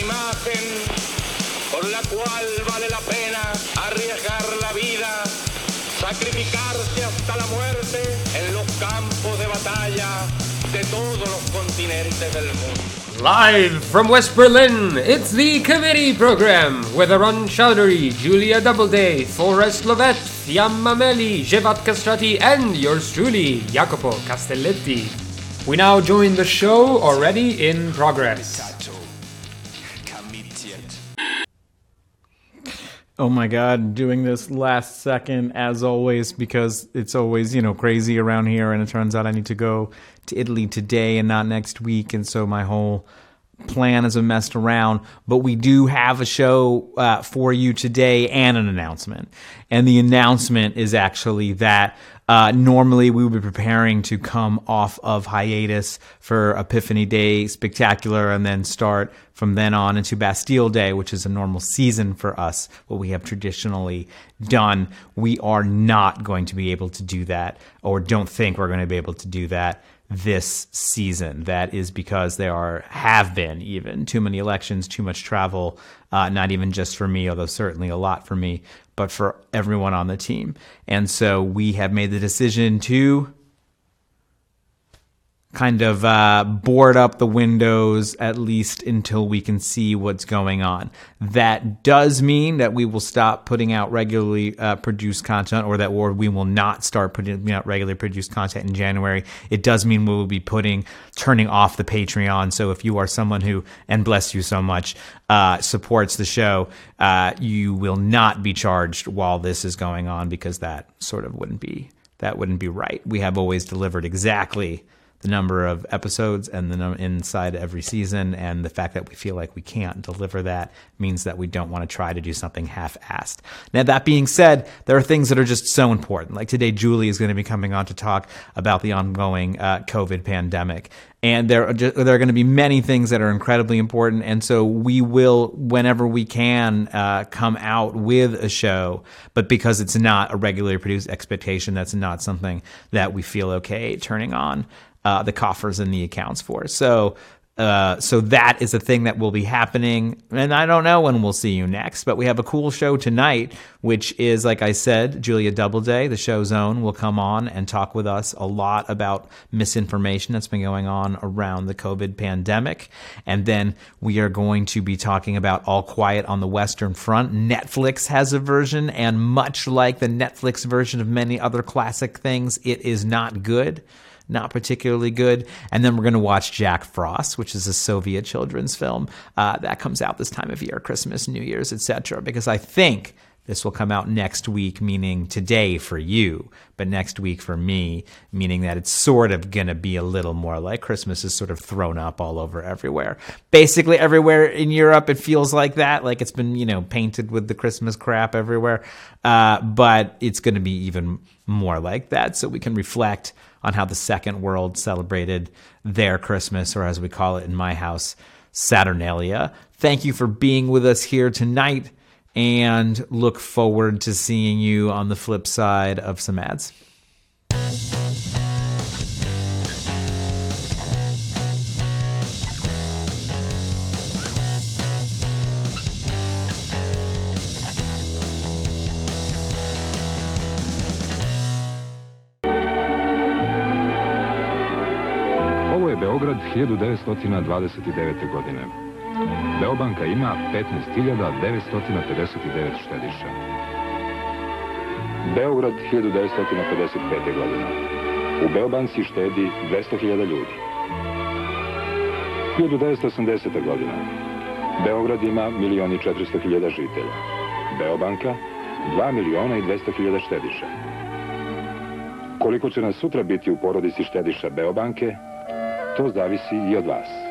Imagen la cual vale la pena arriesgar la vida, sacrificarse hasta la muerte en los campos de batalla de todos los continentes del mundo. Live from West Berlin, it's the committee program with Arun Chaudhary, Julia Doubleday, Forrest Lovette, Fiamma Meli, Xhevat Kastrati, and yours truly, Jacopo Castelletti. We now join the show already in progress. Oh my god, doing this last second as always because it's always, you know, crazy around here and it turns out I need to go to Italy today and not next week and so my whole plan is a messed around, but we do have a show uh, for you today and an announcement. And the announcement is actually that uh, normally we would be preparing to come off of hiatus for Epiphany Day Spectacular and then start from then on into Bastille Day, which is a normal season for us, what we have traditionally done. We are not going to be able to do that, or don't think we're going to be able to do that this season. That is because there are have been even too many elections, too much travel. Uh, not even just for me, although certainly a lot for me, but for everyone on the team. And so we have made the decision to kind of uh, board up the windows at least until we can see what's going on. That does mean that we will stop putting out regularly uh, produced content, or that or we will not start putting out regularly produced content in January. It does mean we will be putting turning off the Patreon. So if you are someone who, and bless you so much, uh, supports the show, uh, you will not be charged while this is going on because that sort of wouldn't be that wouldn't be right. We have always delivered exactly the number of episodes and the num- inside every season, and the fact that we feel like we can't deliver that means that we don't want to try to do something half-assed. Now, that being said, there are things that are just so important. Like today, Julie is going to be coming on to talk about the ongoing uh, COVID pandemic, and there are just, there are going to be many things that are incredibly important and so we will whenever we can uh, come out with a show but because it's not a regularly produced expectation that's not something that we feel okay turning on uh, the coffers and the accounts for so uh, so that is a thing that will be happening, and I don't know when we'll see you next. But we have a cool show tonight, which is, like I said, Julia Doubleday, the show zone, will come on and talk with us a lot about misinformation that's been going on around the COVID pandemic, and then we are going to be talking about All Quiet on the Western Front. Netflix has a version, and much like the Netflix version of many other classic things, it is not good not particularly good. And then we're going to watch Jack Frost, which is a Soviet children's film uh, that comes out this time of year, Christmas, New Year's, etc. Because I think this will come out next week, meaning today for you, but next week for me, meaning that it's sort of going to be a little more like Christmas is sort of thrown up all over everywhere. Basically, everywhere in Europe, it feels like that. Like it's been, you know, painted with the Christmas crap everywhere. Uh, but it's going to be even more like that. So we can reflect on how the second world celebrated their Christmas, or as we call it in my house, Saturnalia. Thank you for being with us here tonight and look forward to seeing you on the flip side of some ads. 1929. godine. Beobanka ima 15.959 štediša. Beograd 1955. godina. U Beobanci štedi 200.000 ljudi. 1980. godina. Beograd ima 1.400.000 žitelja. Beobanka 2 miliona i 200.000 štediša. Koliko će nas sutra biti u porodici štediša Beobanke, to zavisi i od vas.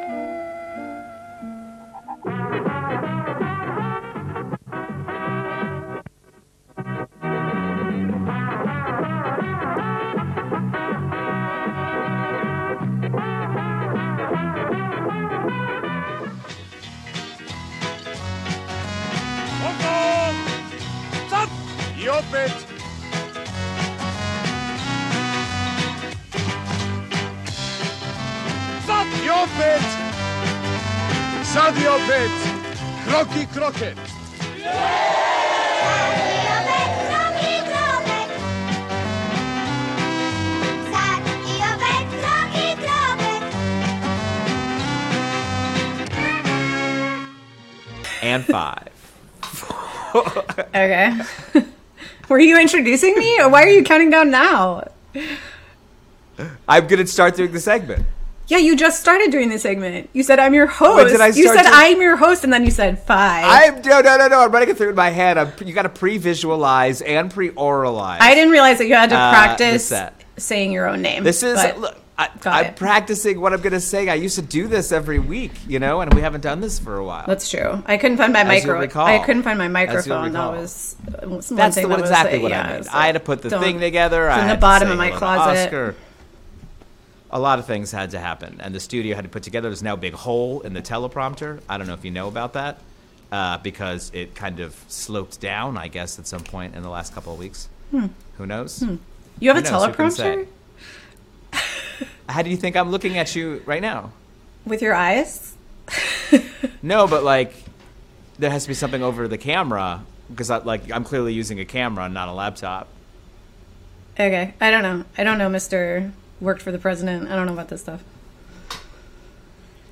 And five. Okay. Were you introducing me, or why are you counting down now? I'm gonna start doing the segment. Yeah, you just started doing the segment. You said I'm your host. When did I you said doing- I'm your host, and then you said five. I'm no no no no. I'm running it through in my head. I'm, you got to pre-visualize and pre-oralize. I didn't realize that you had to Uh, practice saying your own name. This is but- look. I, it. practicing what I'm gonna say. I used to do this every week, you know, and we haven't done this for a while. That's true. I couldn't find my As you'll micro. recall. I couldn't find my microphone. That was, That's the one that exactly uh, what yeah, I mean. so I had to put the thing together. It's I in the bottom of my closet. Oscar. A lot of things had to happen, and the studio had to put together. There's now a big hole in the teleprompter. I don't know if you know about that, uh, because it kind of sloped down. I guess at some point in the last couple of weeks. Hmm. Who knows? You have a knows? Who can say? teleprompter How do you think I'm looking at you right now? with your eyes. No, but like, there has to be something over the camera because I, like I'm clearly using a camera, not a laptop. Okay, I don't know. I don't know, Mister. Worked for the president. I don't know about this stuff.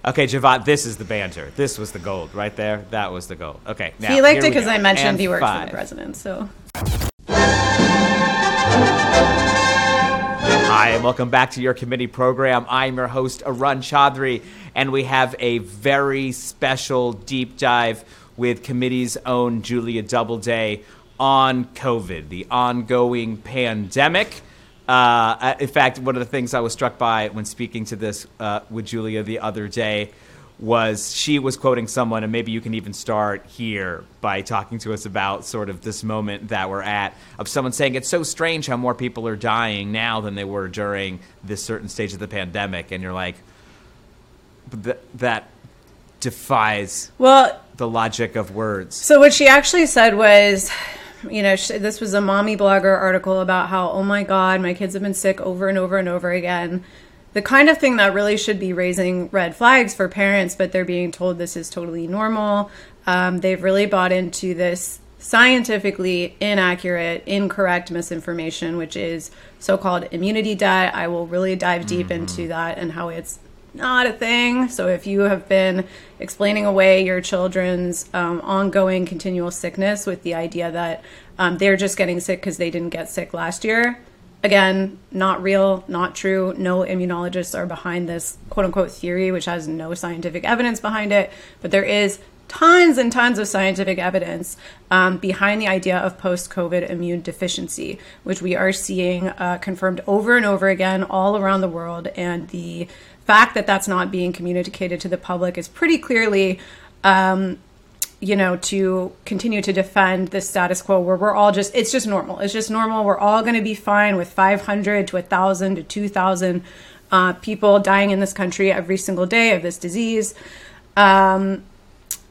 Okay, Xhevat, this is the banter. This was the gold right there. That was the gold. Okay, now he liked it because. I mentioned And he worked for the president. So Hi, and welcome back to your committee program. I'm your host, Arun Chaudhary, and we have a very special deep dive with committee's own Julia Doubleday on COVID, the ongoing pandemic. Uh, in fact, one of the things I was struck by when speaking to this uh, with Julia the other day was she was quoting someone, and maybe you can even start here by talking to us about sort of this moment that we're at of someone saying it's so strange how more people are dying now than they were during this certain stage of the pandemic, and you're like, th- that defies well, the logic of words. So what she actually said was, you know, this was a mommy blogger article about how, oh my god, my kids have been sick over and over and over again. The kind of thing that really should be raising red flags for parents, but they're being told this is totally normal. Um, they've really bought into this scientifically inaccurate, incorrect misinformation, which is so called immunity debt. I will really dive deep into that and how it's not a thing. So if you have been explaining away your children's um, ongoing continual sickness with the idea that um, they're just getting sick because they didn't get sick last year, again, not real, not true. No immunologists are behind this quote unquote theory, which has no scientific evidence behind it. But there is tons and tons of scientific evidence um, behind the idea of post COVID immune deficiency, which we are seeing uh, confirmed over and over again all around the world. And the fact that that's not being communicated to the public is pretty clearly. Um, you know, to continue to defend the status quo where we're all just, it's just normal. It's just normal. We're all going to be fine with 500 to 1,000 to 2,000 uh, people dying in this country every single day of this disease. Um,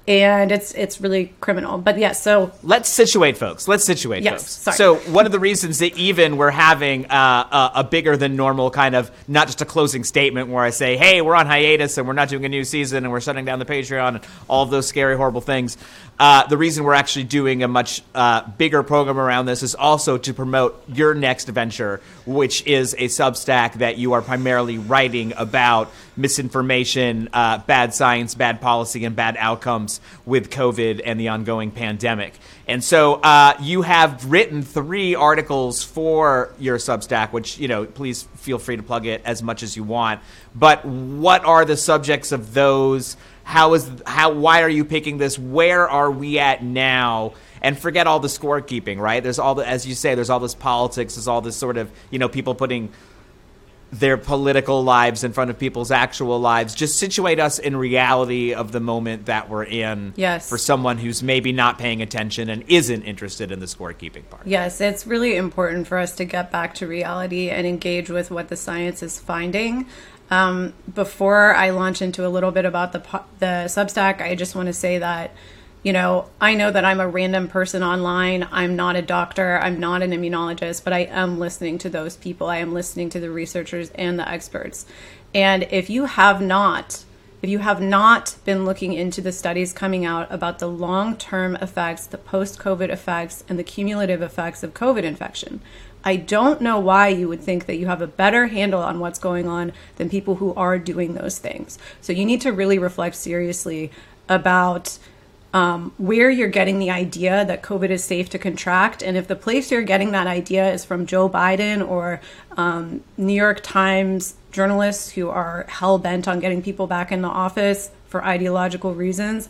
and it's it's really criminal. But yes, so Let's situate folks. Let's situate Yes, folks. sorry. So one of the reasons that even we're having uh, a, a bigger than normal kind of not just a closing statement where I say, "Hey, we're on hiatus and we're not doing a new season and we're shutting down the Patreon and all of those scary, horrible things." Uh, the reason we're actually doing a much uh, bigger program around this is also to promote your next venture, which is a Substack that you are primarily writing about misinformation, uh, bad science, bad policy, and bad outcomes with COVID and the ongoing pandemic. And so uh, you have written three articles for your Substack, which, you know, please feel free to plug it as much as you want. But what are the subjects of those? How is how why are you picking this? Where are we at now? And forget all the scorekeeping, right? There's all the as you say, there's all this politics, there's all this sort of, you know, people putting their political lives in front of people's actual lives. Just situate us in reality of the moment that we're in. Yes. For someone who's maybe not paying attention and isn't interested in the scorekeeping part. Yes, it's really important for us to get back to reality and engage with what the science is finding. Um, before I launch into a little bit about the the Substack, I just want to say that you know I know that I'm a random person online. I'm not a doctor. I'm not an immunologist, but I am listening to those people. I am listening to the researchers and the experts. And if you have not if you have not been looking into the studies coming out about the long term effects, the post COVID effects, and the cumulative effects of COVID infection, I don't know why you would think that you have a better handle on what's going on than people who are doing those things. So you need to really reflect seriously about um, where you're getting the idea that COVID is safe to contract. And if the place you're getting that idea is from Joe Biden or um, New York Times journalists who are hell bent on getting people back in the office for ideological reasons,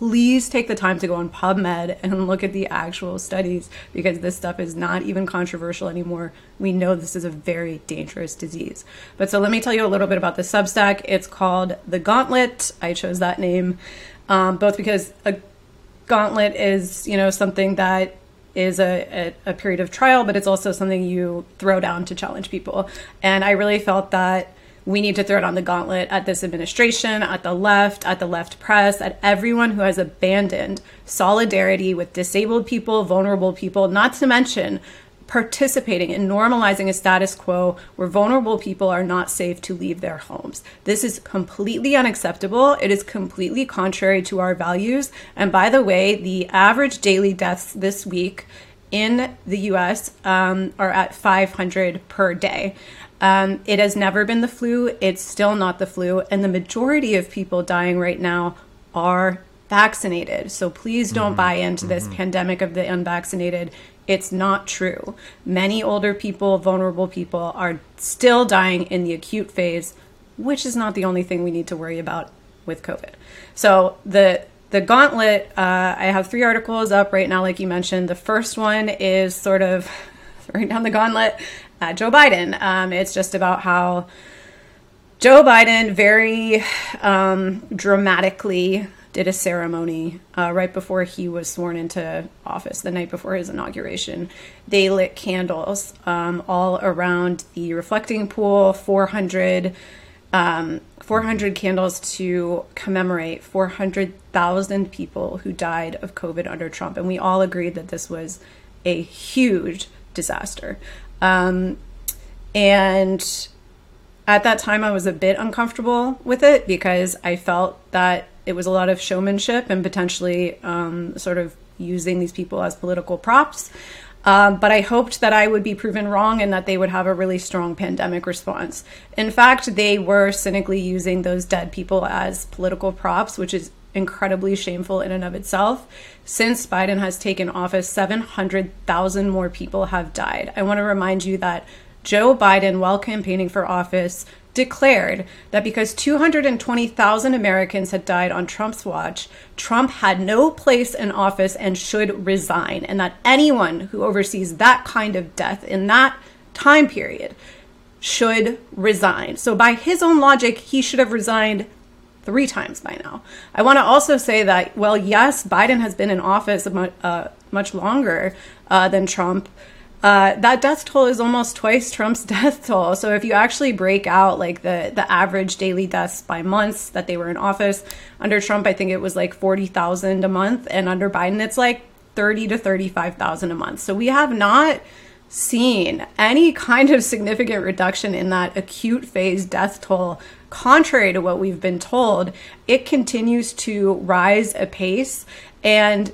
please take the time to go on PubMed and look at the actual studies because this stuff is not even controversial anymore. We know this is a very dangerous disease. But so let me tell you a little bit about the Substack. It's called The Gauntlet. I chose that name um, both because a gauntlet is, you know, something that is a, a, a, period of trial, but it's also something you throw down to challenge people. And I really felt that we need to throw it on the gauntlet at this administration, at the left, at the left press, at everyone who has abandoned solidarity with disabled people, vulnerable people, not to mention participating in normalizing a status quo where vulnerable people are not safe to leave their homes. This is completely unacceptable. It is completely contrary to our values. And by the way, the average daily deaths this week in the US um, are at 500 per day. Um, it has never been the flu. It's still not the flu. And the majority of people dying right now are vaccinated. So please don't mm-hmm. buy into this mm-hmm. pandemic of the unvaccinated. It's not true. Many older people, vulnerable people, are still dying in the acute phase, which is not the only thing we need to worry about with COVID. So the the gauntlet, uh, I have three articles up right now, like you mentioned. The first one is sort of throwing down the gauntlet at Joe Biden. Um, it's just about how Joe Biden very um, dramatically did a ceremony uh, right before he was sworn into office, the night before his inauguration. They lit candles um, all around the reflecting pool, 400, um, 400 candles to commemorate 400,000 people who died of COVID under Trump. And we all agreed that this was a huge disaster. Um, and at that time, I was a bit uncomfortable with it because I felt that it was a lot of showmanship and potentially um, sort of using these people as political props. Um, but I hoped that I would be proven wrong and that they would have a really strong pandemic response. In fact, they were cynically using those dead people as political props, which is incredibly shameful in and of itself. Since Biden has taken office, 700,000 more people have died. I want to remind you that Joe Biden, while campaigning for office, declared that because 220,000 Americans had died on Trump's watch, Trump had no place in office and should resign, and that anyone who oversees that kind of death in that time period should resign. So, by his own logic, he should have resigned three times by now. I want to also say that, well, yes, Biden has been in office much, uh, much longer uh, than Trump. Uh, that death toll is almost twice Trump's death toll. So if you actually break out like the the average daily deaths by months that they were in office under Trump, I think it was like forty thousand a month, and under Biden it's like thirty to thirty five thousand a month. So we have not seen any kind of significant reduction in that acute phase death toll. Contrary to what we've been told, it continues to rise apace. And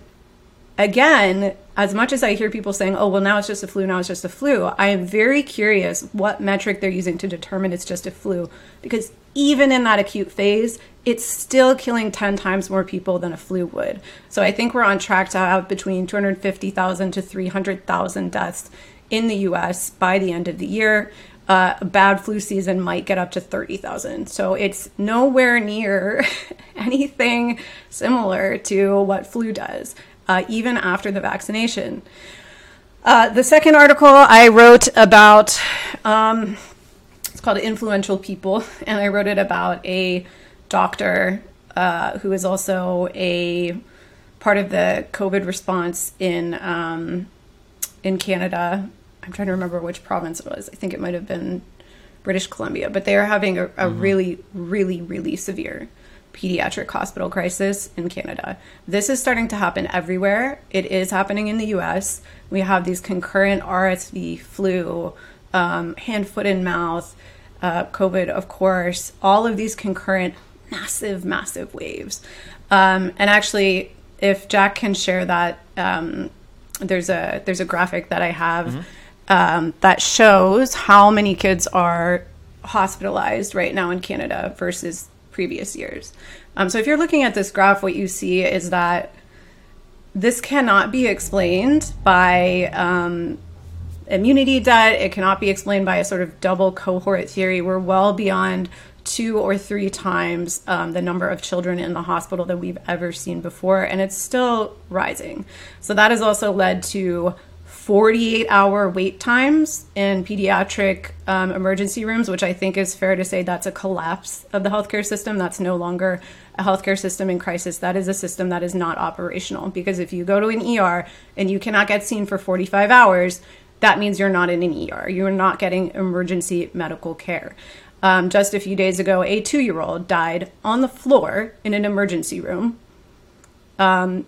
again, as much as I hear people saying, oh, well, now it's just a flu, now it's just a flu, I am very curious what metric they're using to determine it's just a flu. Because even in that acute phase, it's still killing 10 times more people than a flu would. So I think we're on track to have between 250,000 to 300,000 deaths in the US by the end of the year. Uh, a bad flu season might get up to 30,000. So it's nowhere near anything similar to what flu does uh, even after the vaccination. Uh, the second article I wrote about, um, it's called Influential People, and I wrote it about a doctor uh, who is also a part of the COVID response in um, in Canada. I'm trying to remember which province it was. I think it might have been British Columbia, but they are having a, a mm-hmm. really, really, really severe pediatric hospital crisis in Canada. This is starting to happen everywhere. It is happening in the US. We have these concurrent RSV, flu, um, hand, foot, and mouth, uh, COVID, of course, all of these concurrent massive, massive waves. Um, and actually, if Jack can share that, um, there's a there's a graphic that I have um, that shows how many kids are hospitalized right now in Canada versus previous years. Um, so if you're looking at this graph, what you see is that this cannot be explained by um, immunity debt. It cannot be explained by a sort of double cohort theory. We're well beyond two or three times um, the number of children in the hospital that we've ever seen before, and it's still rising. So that has also led to 48 hour wait times in pediatric um, emergency rooms, which I think is fair to say that's a collapse of the healthcare system. That's no longer a healthcare system in crisis. That is a system that is not operational. Because if you go to an ER and you cannot get seen for 45 hours, that means you're not in an ER. You're not getting emergency medical care. Um, just a few days ago, a two year old died on the floor in an emergency room. Um,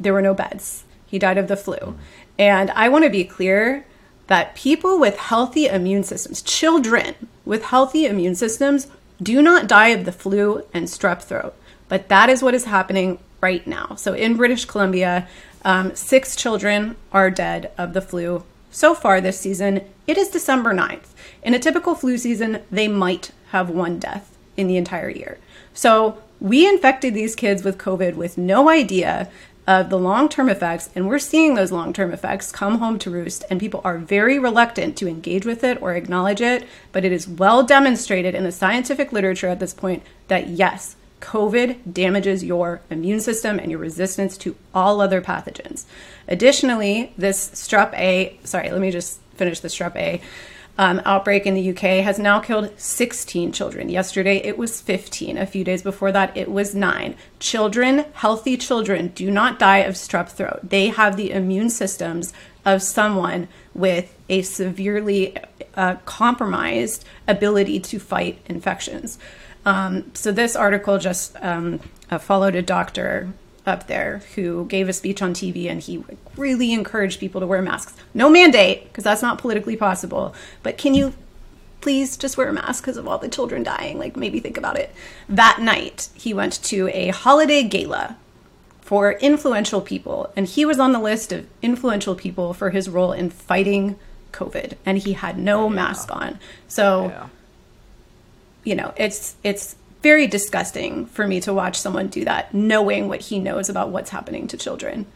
there were no beds. He died of the flu. And I want to be clear that people with healthy immune systems, children with healthy immune systems, do not die of the flu and strep throat. But that is what is happening right now. So in British Columbia, um, six children are dead of the flu so far this season. It is December 9th. In a typical flu season, they might have one death in the entire year. So we infected these kids with COVID with no idea of the long term effects, and we're seeing those long term effects come home to roost, and people are very reluctant to engage with it or acknowledge it. But it is well demonstrated in the scientific literature at this point that yes, COVID damages your immune system and your resistance to all other pathogens. Additionally, this strep A, sorry, let me just finish the strep A um, outbreak in the UK has now killed 16 children. Yesterday it was 15. A few days before that it was nine. Children, healthy children, do not die of strep throat. They have the immune systems of someone with a severely uh, compromised ability to fight infections. Um, so this article just um, uh, followed a doctor up there who gave a speech on TV and he really encouraged people to wear masks. No mandate, because that's not politically possible. But can you please just wear a mask because of all the children dying? Like, maybe think about it. That night, he went to a holiday gala for influential people, and he was on the list of influential people for his role in fighting COVID, and he had no oh, mask on. So, Yeah. you know, it's it's very disgusting for me to watch someone do that, knowing what he knows about what's happening to children.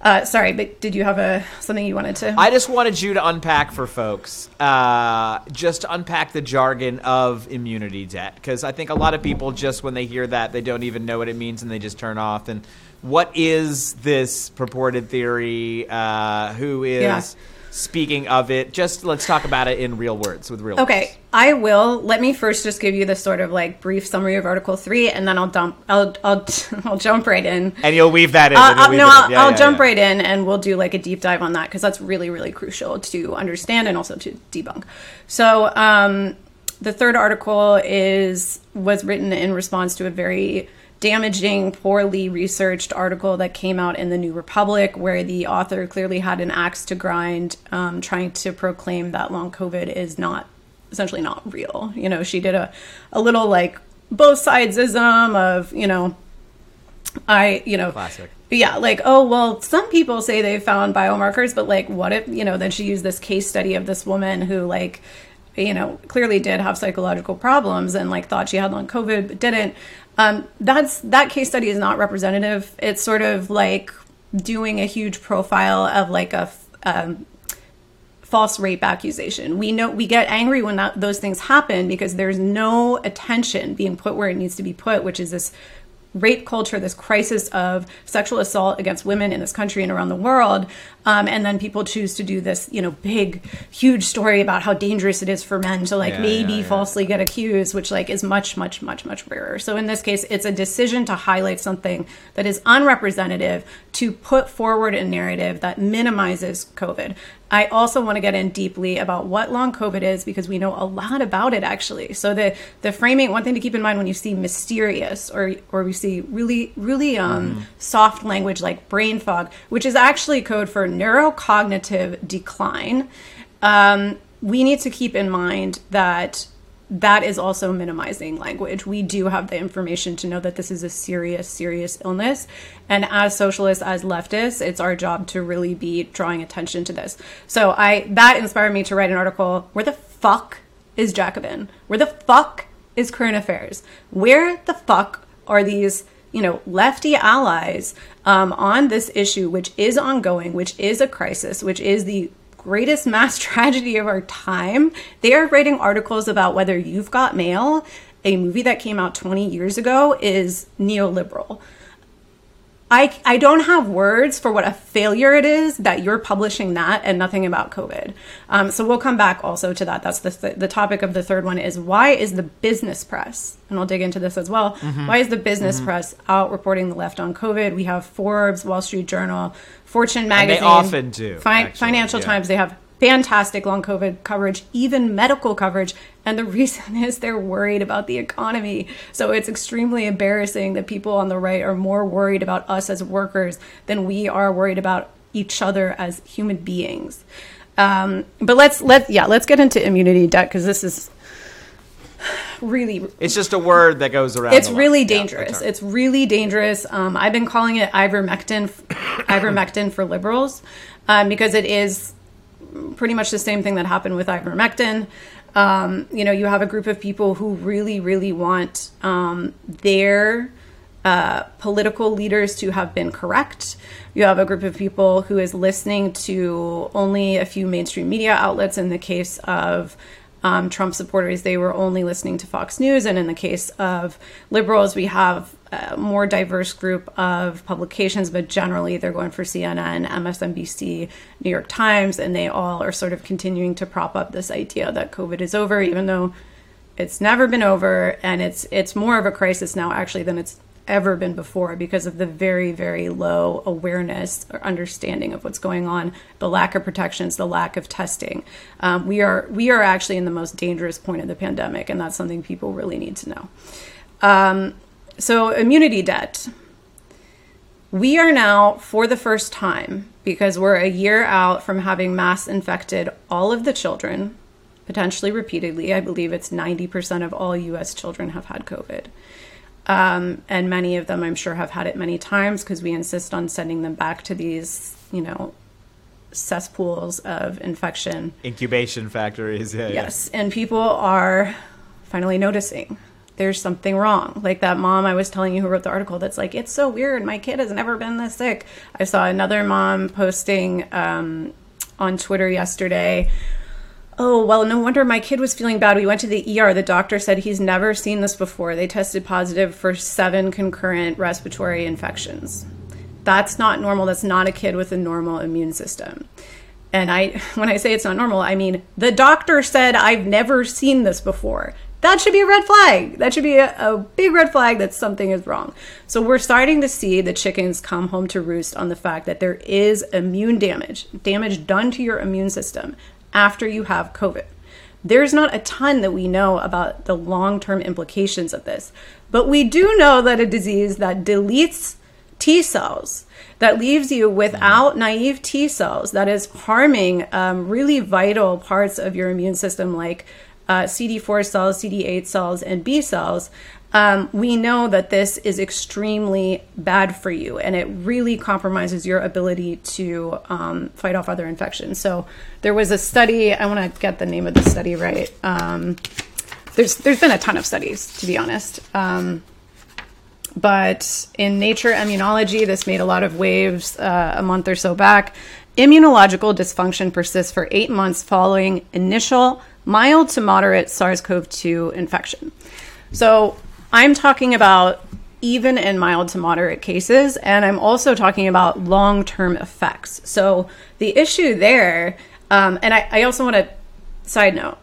Uh, sorry, but did you have a something you wanted to? I just wanted you to unpack for folks, uh, just unpack the jargon of immunity debt, because I think a lot of people just when they hear that they don't even know what it means and they just turn off. And what is this purported theory? Uh, who is Yeah. Speaking of it? Just let's talk about it in real words with real. Okay, words. I will. Let me first just give you the sort of like brief summary of Article Three, and then I'll dump. I'll I'll I'll jump right in. and you'll weave that in. Uh, uh, weave no, in. I'll, Yeah, I'll yeah, jump yeah. right in, and we'll do like a deep dive on that because that's really really crucial to understand and also to debunk. So um, the third article is was written in response to a very damaging, poorly researched article that came out in the New Republic, where the author clearly had an axe to grind, um, trying to proclaim that long COVID is not essentially not real. You know, she did a, a little like both sidesism of, you know, I, you know, Classic. yeah, like, oh, well, some people say they found biomarkers, but like, what if, you know, then she used this case study of this woman who, like, you know, clearly did have psychological problems and like thought she had long COVID, but didn't. Um, that's that case study is not representative. It's sort of like doing a huge profile of like a um, false rape accusation. We know we get angry when that, those things happen because there's no attention being put where it needs to be put, which is this rape culture, this crisis of sexual assault against women in this country and around the world. Um, and then people choose to do this, you know, big, huge story about how dangerous it is for men to like Yeah, maybe yeah, yeah. falsely get accused, which like is much, much, much, much rarer. So in this case, it's a decision to highlight something that is unrepresentative to put forward a narrative that minimizes COVID. I also want to get in deeply about what long COVID is because we know a lot about it actually. So the the framing, one thing to keep in mind when you see mysterious or or we see really really um, soft language like brain fog, which is actually code for neurocognitive decline. Um, we need to keep in mind that that is also minimizing language. We do have the information to know that this is a serious, serious illness. And as socialists, as leftists, it's our job to really be drawing attention to this. So I that inspired me to write an article. Where the fuck is Jacobin? Where the fuck is current affairs? Where the fuck are these? you know, lefty allies um, on this issue, which is ongoing, which is a crisis, which is the greatest mass tragedy of our time. They are writing articles about whether You've Got Mail, a movie that came out 20 years ago, is neoliberal. I, I don't have words for what a failure it is that you're publishing that and nothing about COVID. Um, so we'll come back also to that. That's the, the topic of the third one is why is the business press, and I'll dig into this as well. Mm-hmm. Why is the business press out reporting the left on COVID? We have Forbes, Wall Street Journal, Fortune Magazine. they often do, Fi- actually, Financial yeah. Times. They have fantastic long COVID coverage, even medical coverage. And the reason is they're worried about the economy. So it's extremely embarrassing that people on the right are more worried about us as workers than we are worried about each other as human beings. Um, but let's let yeah let's get into immunity debt because this is really It's just a word that goes around. it's really dangerous. term. it's really dangerous. Um, I've been calling it ivermectin, ivermectin for liberals, um, because it is pretty much the same thing that happened with ivermectin. Um, you know, you have a group of people who really, really want um, their uh, political leaders to have been correct. You have a group of people who is listening to only a few mainstream media outlets. In the case of um, Trump supporters, they were only listening to Fox News. And in the case of liberals, we have a more diverse group of publications, but generally they're going for CNN, MSNBC, New York Times, and they all are sort of continuing to prop up this idea that COVID is over, even though it's never been over and it's it's more of a crisis now actually than it's ever been before because of the very very low awareness or understanding of what's going on the lack of protections the lack of testing. Um, we are we are actually in the most dangerous point of the pandemic and that's something people really need to know. Um, so immunity debt. We are now for the first time because we're a year out from having mass infected all of the children potentially repeatedly i believe it's 90% of all us children have had covid um, and many of them i'm sure have had it many times because we insist on sending them back to these you know cesspools of infection incubation factories. Yeah, yeah. Yes, and people are finally noticing there's something wrong. Like that mom I was telling you who wrote the article that's like, it's so weird. My kid has never been this sick. I saw another mom posting um, on Twitter yesterday. Oh, well, no wonder my kid was feeling bad. We went to the ER. The doctor said he's never seen this before. They tested positive for seven concurrent respiratory infections. That's not normal. That's not a kid with a normal immune system. And I when I say it's not normal, I mean the doctor said I've never seen this before. That should be a red flag. That should be a, a big red flag that something is wrong. So we're starting to see the chickens come home to roost on the fact that there is immune damage, damage done to your immune system after you have COVID. There's not a ton that we know about the long term implications of this, but we do know that a disease that deletes T cells, that leaves you without naive T cells, that is harming um, really vital parts of your immune system, like uh, CD4 cells, CD8 cells, and B cells. Um, we know that this is extremely bad for you and it really compromises your ability to um, fight off other infections. So, there was a study, I want to get the name of the study right. Um, there's, there's been a ton of studies, to be honest. Um, but in Nature Immunology, this made a lot of waves uh, a month or so back. Immunological dysfunction persists for eight months following initial mild to moderate SARS CoV 2 infection. So I'm talking about even in mild to moderate cases, and I'm also talking about long term effects. So the issue there, um, and I, I also want to side note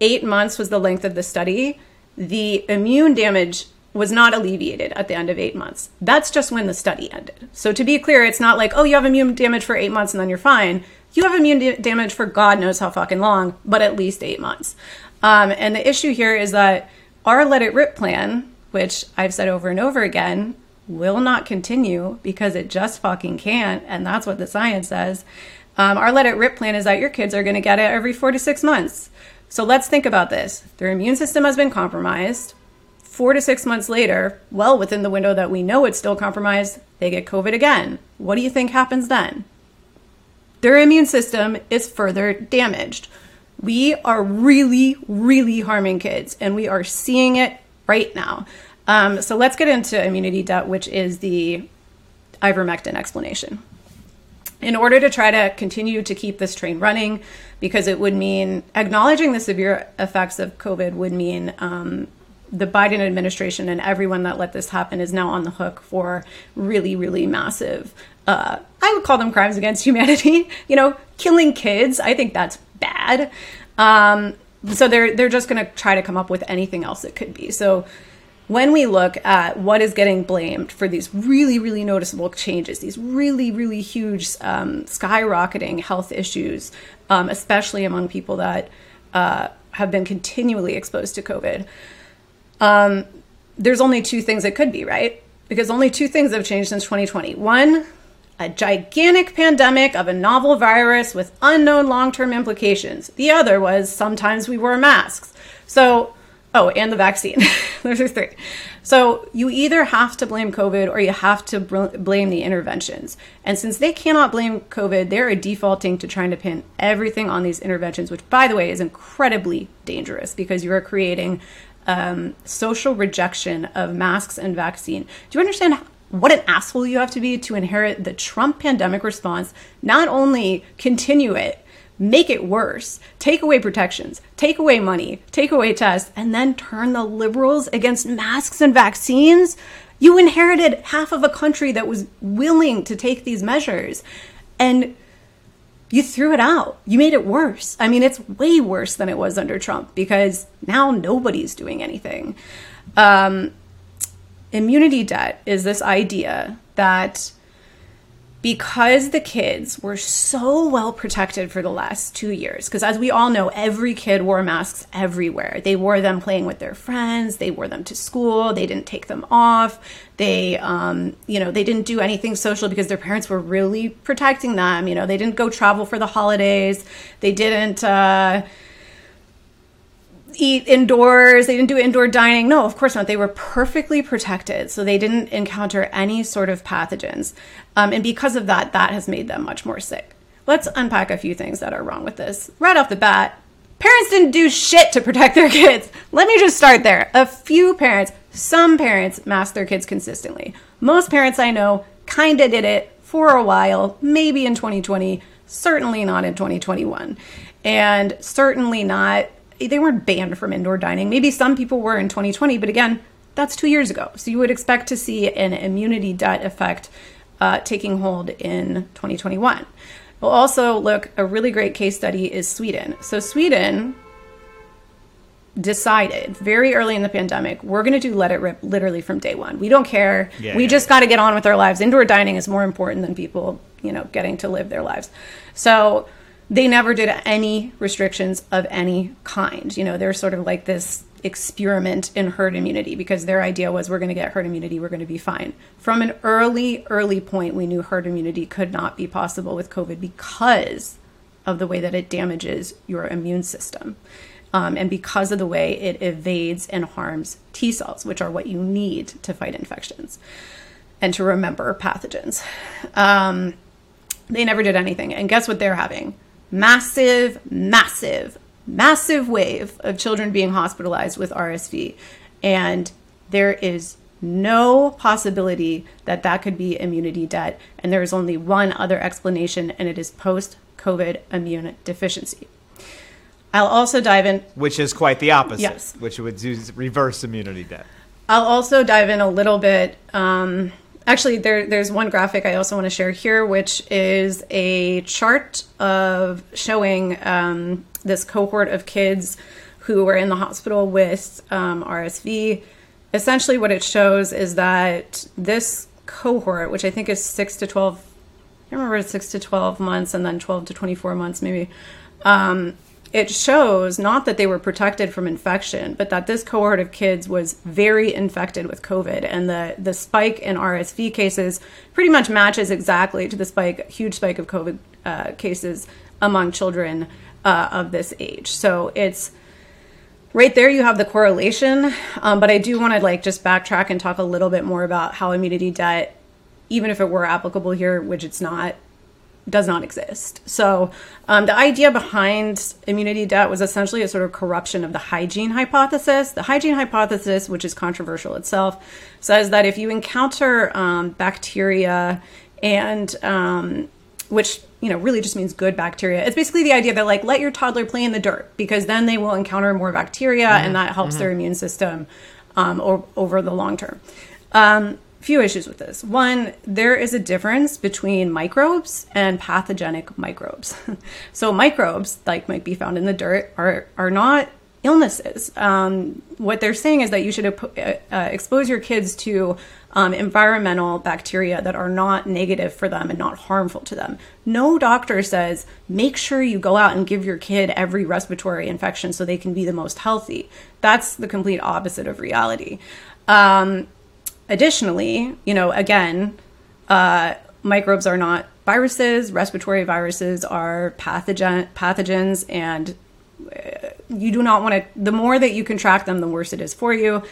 eight months was the length of the study. The immune damage was not alleviated at the end of eight months. That's just when the study ended. So to be clear, it's not like, oh, you have immune damage for eight months and then you're fine. You have immune da- damage for God knows how fucking long, but at least eight months. Um, and the issue here is that our Let It Rip plan, which I've said over and over again, will not continue because it just fucking can't. And that's what the science says. Um, our Let It Rip plan is that your kids are going to get it every four to six months. So let's think about this. Their immune system has been compromised. Four to six months later, well within the window that we know it's still compromised, they get COVID again. What do you think happens then? Their immune system is further damaged. We are really, really harming kids, and we are seeing it right now. Um, so let's get into immunity debt, which is the ivermectin explanation. In order to try to continue to keep this train running, because it would mean acknowledging the severe effects of COVID would mean um, the Biden administration and everyone that let this happen is now on the hook for really, really massive. Uh, I would call them crimes against humanity. You know, killing kids. I think that's bad. Um, so they're they're just going to try to come up with anything else it could be. So when we look at what is getting blamed for these really, really noticeable changes, these really, really huge um, skyrocketing health issues, um, especially among people that uh, have been continually exposed to COVID, um, there's only two things it could be, right? Because only two things have changed since 2020. One, a gigantic pandemic of a novel virus with unknown long term implications. The other was sometimes we wore masks. So Oh, and the vaccine. Those are three. So you either have to blame COVID or you have to blame the interventions. And since they cannot blame COVID, they're defaulting to trying to pin everything on these interventions, which, by the way, is incredibly dangerous because you are creating um, social rejection of masks and vaccine. Do you understand what an asshole you have to be to inherit the Trump pandemic response? Not only continue it, make it worse, take away protections, take away money, take away tests, and then turn the liberals against masks and vaccines, you inherited half of a country that was willing to take these measures. And you threw it out. You made it worse. I mean, it's way worse than it was under Trump because now nobody's doing anything. Um, immunity debt is this idea that because the kids were so well protected for the last two years, because as we all know, every kid wore masks everywhere. They wore them playing with their friends, they wore them to school, they didn't take them off, they, um, you know, they didn't do anything social because their parents were really protecting them. You know, they didn't go travel for the holidays, they didn't, uh, eat indoors. They didn't do indoor dining. No, of course not. They were perfectly protected. So they didn't encounter any sort of pathogens. Um, and because of that, that has made them much more sick. Let's unpack a few things that are wrong with this. Right off the bat, parents didn't do shit to protect their kids. Let me just start there. A few parents, some parents, masked their kids consistently. Most parents I know kind of did it for a while, maybe in 2020, certainly not in 2021. And certainly not they weren't banned from indoor dining. Maybe some people were in 2020, but again, that's two years ago. So you would expect to see an immunity debt effect uh, taking hold in 2021. We'll also look, a really great case study is Sweden. So Sweden decided very early in the pandemic, we're going to do let it rip literally from day one. We don't care. Yeah, we yeah. just got to get on with our lives. Indoor dining is more important than people, you know, getting to live their lives. So they never did any restrictions of any kind. You know, they're sort of like this experiment in herd immunity because their idea was we're going to get herd immunity, we're going to be fine. From an early, early point, we knew herd immunity could not be possible with COVID because of the way that it damages your immune system. Um, and because of the way it evades and harms T cells, which are what you need to fight infections and to remember pathogens. Um, they never did anything. And guess what they're having? Massive, massive, massive wave of children being hospitalized with RSV. And there is no possibility that that could be immunity debt. And there is only one other explanation, and it is post COVID immune deficiency. I'll also dive in. Which is quite the opposite. Yes. Which would do reverse immunity debt. I'll also dive in a little bit. Um, Actually, there, there's one graphic I also want to share here, which is a chart of showing um, this cohort of kids who were in the hospital with um, RSV. Essentially, what it shows is that this cohort, which I think is six to 12, I remember six to 12 months and then 12 to 24 months, maybe. Um, it shows not that they were protected from infection, but that this cohort of kids was very infected with COVID. And the, the spike in RSV cases pretty much matches exactly to the spike, huge spike of COVID uh, cases among children uh, of this age. So it's right there you have the correlation um, but i do want to like just backtrack and talk a little bit more about how immunity debt even if it were applicable here which it's not does not exist so um, the idea behind immunity debt was essentially a sort of corruption of the hygiene hypothesis the hygiene hypothesis which is controversial itself says that if you encounter um, bacteria and um, which you know really just means good bacteria it's basically the idea that like let your toddler play in the dirt because then they will encounter more bacteria mm-hmm. and that helps mm-hmm. their immune system um, or, over the long term um, few issues with this one there is a difference between microbes and pathogenic microbes so microbes like might be found in the dirt are are not illnesses. Um, what they're saying is that you should uh, uh, expose your kids to um, environmental bacteria that are not negative for them and not harmful to them. No doctor says make sure you go out and give your kid every respiratory infection so they can be the most healthy. That's the complete opposite of reality. Um, additionally, you know, again, uh, microbes are not viruses. Respiratory viruses are pathogen pathogens and you do not want to the more that you contract them the worse it is for you.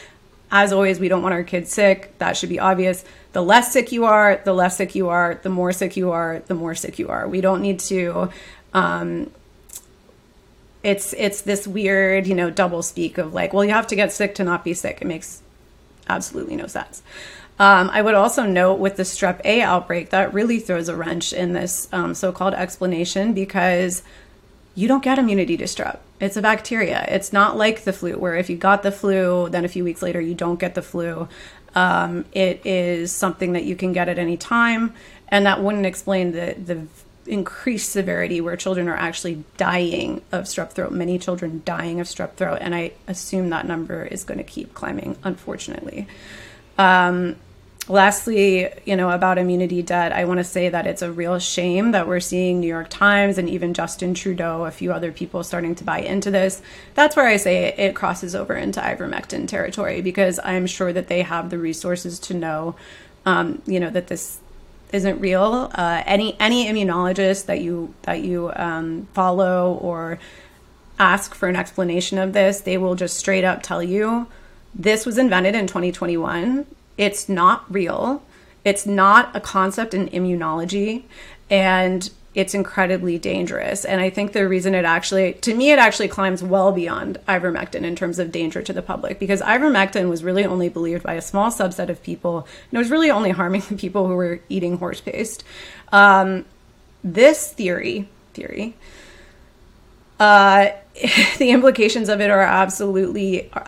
As always we don't want our kids sick. That should be obvious. The less sick you are the less sick you are. The more sick you are the more sick you are. We don't need to um, it's it's this weird you know double speak of like well you have to get sick to not be sick. It makes absolutely no sense um, I would also note with the strep A outbreak that really throws a wrench in this um, so called explanation because you don't get immunity to strep. It's a bacteria. It's not like the flu, where if you got the flu, then a few weeks later you don't get the flu. Um, it is something that you can get at any time, and that wouldn't explain the the increased severity where children are actually dying of strep throat. Many children dying of strep throat, and I assume that number is going to keep climbing, unfortunately. Um, lastly, you know, about immunity debt, I want to say that it's a real shame that we're seeing New York Times and even Justin Trudeau, a few other people starting to buy into this. That's where I say it, crosses over into ivermectin territory because I'm sure that they have the resources to know, um, you know, that this isn't real. Uh, any any immunologist that you that you um, follow or ask for an explanation of this, they will just straight up tell you this was invented in 2021 it's not real. It's not a concept in immunology. And it's incredibly dangerous. And I think the reason it actually, to me, it actually climbs well beyond ivermectin in terms of danger to the public because ivermectin was really only believed by a small subset of people. And it was really only harming the people who were eating horse paste. Um, this theory, theory, uh, the implications of it are absolutely uh,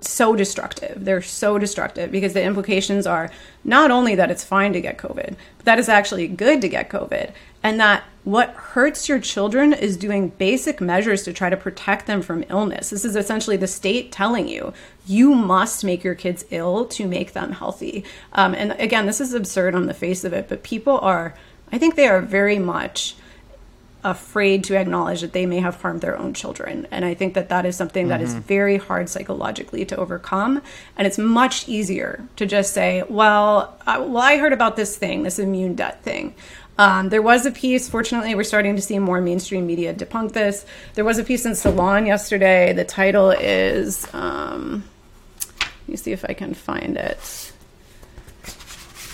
so destructive. They're so destructive because the implications are not only that it's fine to get COVID, but that it's actually good to get COVID. And that what hurts your children is doing basic measures to try to protect them from illness. This is essentially the state telling you, you must make your kids ill to make them healthy. Um, and again, this is absurd on the face of it, but people are, I think they are very much afraid to acknowledge that they may have harmed their own children. And I think that that is something that mm-hmm. is very hard psychologically to overcome. And it's much easier to just say, well, I, well, I heard about this thing, this immune debt thing. Um, there was a piece, fortunately, we're starting to see more mainstream media debunk this. There was a piece in Salon yesterday. The title is, um, let me see if I can find it.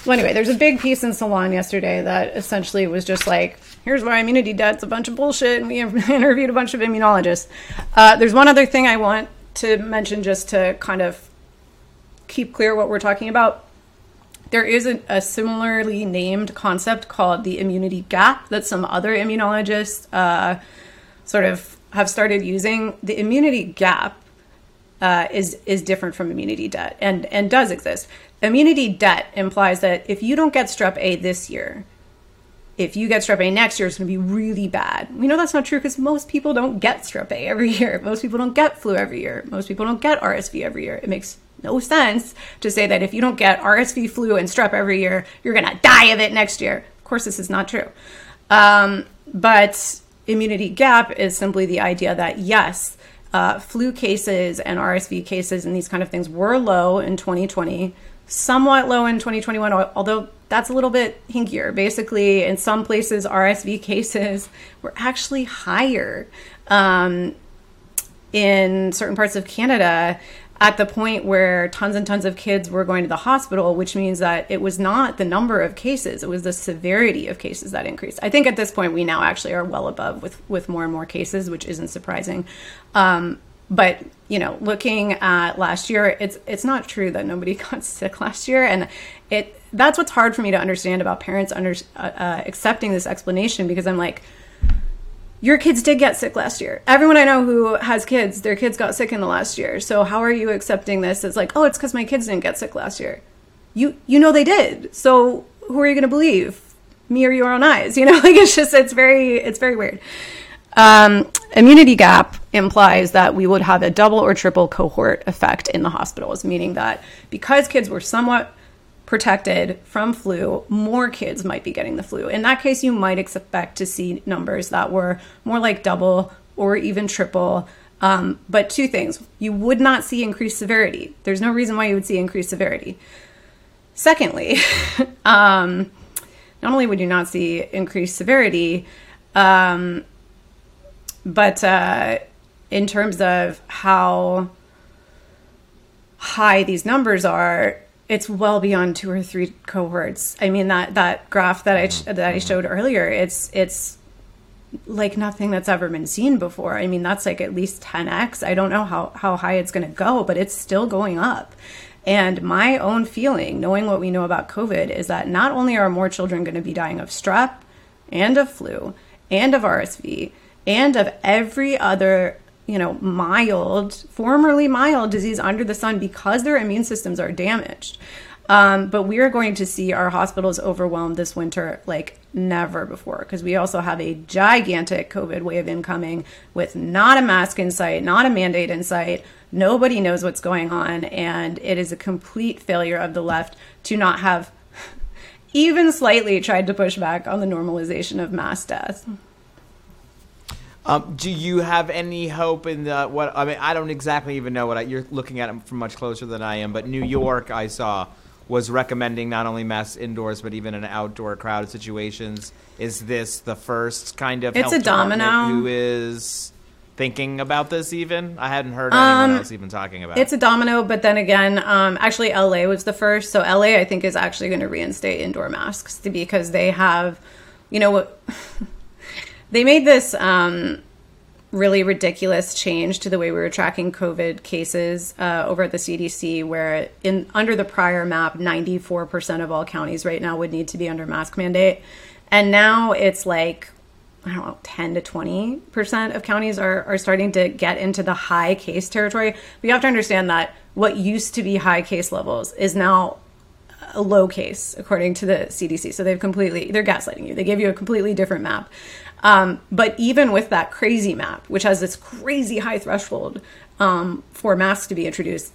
Well, anyway, there's a big piece in Salon yesterday that essentially was just like, here's why immunity debt's a bunch of bullshit, and we interviewed a bunch of immunologists. Uh, there's one other thing I want to mention just to kind of keep clear what we're talking about. There is a, a similarly named concept called the immunity gap that some other immunologists uh, sort of have started using. The immunity gap uh, is is different from immunity debt and and does exist. Immunity debt implies that if you don't get strep A this year, if you get strep A next year, it's going to be really bad. We know that's not true because most people don't get strep A every year. Most people don't get flu every year. Most people don't get RSV every year. It makes no sense to say that if you don't get RSV, flu, and strep every year, you're going to die of it next year. Of course, this is not true. Um, but immunity gap is simply the idea that yes, uh, flu cases and RSV cases and these kind of things were low in 2020 somewhat low in 2021, although that's a little bit hinkier. Basically, in some places, RSV cases were actually higher. Um, in certain parts of Canada at the point where tons and tons of kids were going to the hospital, which means that it was not the number of cases, it was the severity of cases that increased. I think at this point we now actually are well above with, with more and more cases, which isn't surprising. Um, but you know, looking at last year, it's it's not true that nobody got sick last year, and it that's what's hard for me to understand about parents under uh, uh, accepting this explanation because I'm like, your kids did get sick last year. Everyone I know who has kids, their kids got sick in the last year. So how are you accepting this as like, oh, it's because my kids didn't get sick last year? You you know they did. So who are you going to believe? Me or your own eyes? You know, like it's just it's very it's very weird. Um, immunity gap implies that we would have a double or triple cohort effect in the hospitals, meaning that because kids were somewhat protected from flu, more kids might be getting the flu. In that case, you might expect to see numbers that were more like double or even triple. Um, but two things you would not see increased severity. There's no reason why you would see increased severity. Secondly, um, not only would you not see increased severity, um, but uh, in terms of how high these numbers are, it's well beyond two or three cohorts. I mean that that graph that I mm-hmm. that I mm-hmm. showed earlier, it's it's like nothing that's ever been seen before. I mean that's like at least 10x. I don't know how how high it's going to go, but it's still going up. And my own feeling, knowing what we know about COVID, is that not only are more children going to be dying of strep and of flu and of RSV and of every other you know, mild, formerly mild disease under the sun because their immune systems are damaged. Um, but we are going to see our hospitals overwhelmed this winter like never before because we also have a gigantic COVID wave incoming with not a mask in sight, not a mandate in sight. Nobody knows what's going on. And it is a complete failure of the left to not have even slightly tried to push back on the normalization of mass death. Um, do you have any hope in the what? I mean, I don't exactly even know what I, you're looking at it from much closer than I am. But New York, I saw, was recommending not only masks indoors but even in outdoor crowded situations. Is this the first kind of It's a domino. who is thinking about this? Even I hadn't heard anyone else even talking about. Um, It's a domino, but then again, um, actually, LA was the first. So LA, I think, is actually going to reinstate indoor masks because they have, you know, what they made this um, really ridiculous change to the way we were tracking COVID cases uh, over at the CDC, where in under the prior map, 94% of all counties right now would need to be under mask mandate, and now it's like I don't know, 10 to 20% of counties are, are starting to get into the high case territory. But you have to understand that what used to be high case levels is now a low case, according to the CDC. So they've completely, they're gaslighting you. They gave you a completely different map. Um, but even with that crazy map, which has this crazy high threshold um, for masks to be introduced,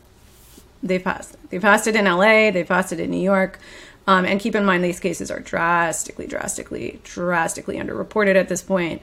they passed. They passed it in LA, they passed it in New York. Um, and keep in mind, these cases are drastically, drastically, drastically underreported at this point.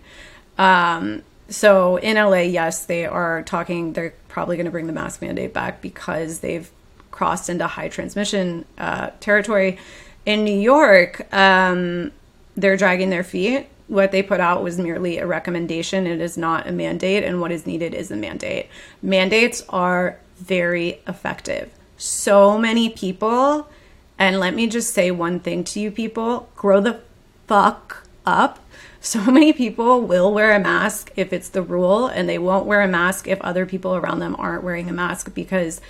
Um, so in LA, yes, they are talking, they're probably going to bring the mask mandate back because they've crossed into high transmission uh, territory. In New York, um, they're dragging their feet. What they put out was merely a recommendation. It is not a mandate, and what is needed is a mandate. Mandates are very effective. So many people, and let me just say one thing to you people grow the fuck up. So many people will wear a mask if it's the rule, and they won't wear a mask if other people around them aren't wearing a mask because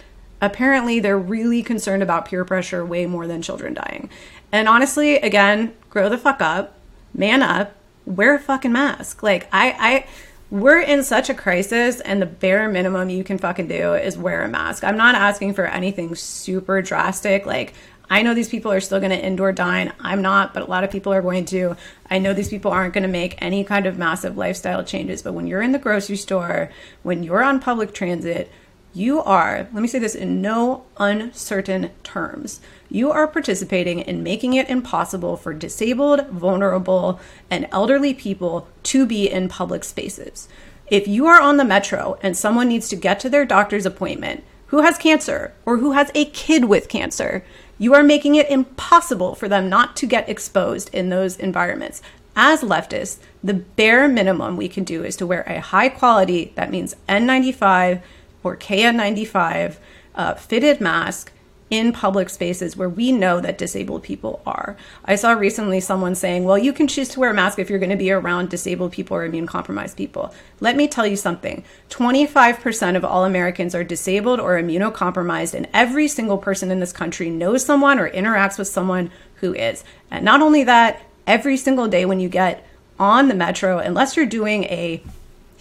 apparently they're really concerned about peer pressure way more than children dying. And honestly, again, grow the fuck up, man up, wear a fucking mask. Like I I we're in such a crisis and the bare minimum you can fucking do is wear a mask. I'm not asking for anything super drastic like I know these people are still going to indoor dine. I'm not, but a lot of people are going to. I know these people aren't going to make any kind of massive lifestyle changes, but when you're in the grocery store, when you're on public transit, you are, let me say this in no uncertain terms, you are participating in making it impossible for disabled, vulnerable, and elderly people to be in public spaces. If you are on the metro and someone needs to get to their doctor's appointment who has cancer or who has a kid with cancer, You are making it impossible for them not to get exposed in those environments. As leftists, the bare minimum we can do is to wear a high quality, that means N95 or KN95 uh, fitted mask in public spaces where we know that disabled people are. I saw recently someone saying, well, you can choose to wear a mask if you're going to be around disabled people or immune compromised people. Let me tell you something 25% of all Americans are disabled or immunocompromised, and every single person in this country knows someone or interacts with someone who is. And not only that, every single day when you get on the metro, unless you're doing a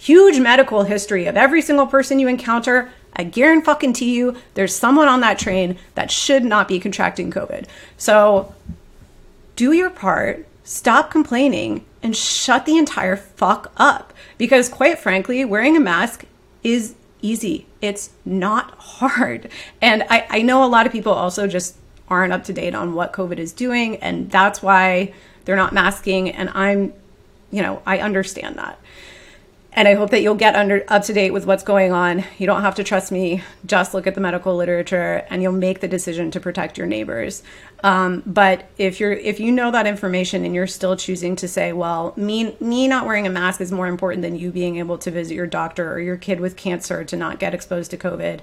huge medical history of every single person you encounter, I guarantee you there's someone on that train that should not be contracting COVID. So do your part, stop complaining, and shut the entire fuck up. Because quite frankly, wearing a mask is easy. It's not hard. And I, I know a lot of people also just aren't up to date on what COVID is doing, and that's why they're not masking. And I'm, you know, I understand that and I hope that you'll get under up to date with what's going on. You don't have to trust me; just look at the medical literature, and you'll make the decision to protect your neighbors. Um, but if you're if you know that information and you're still choosing to say, "Well, me me not wearing a mask is more important than you being able to visit your doctor or your kid with cancer to not get exposed to COVID,"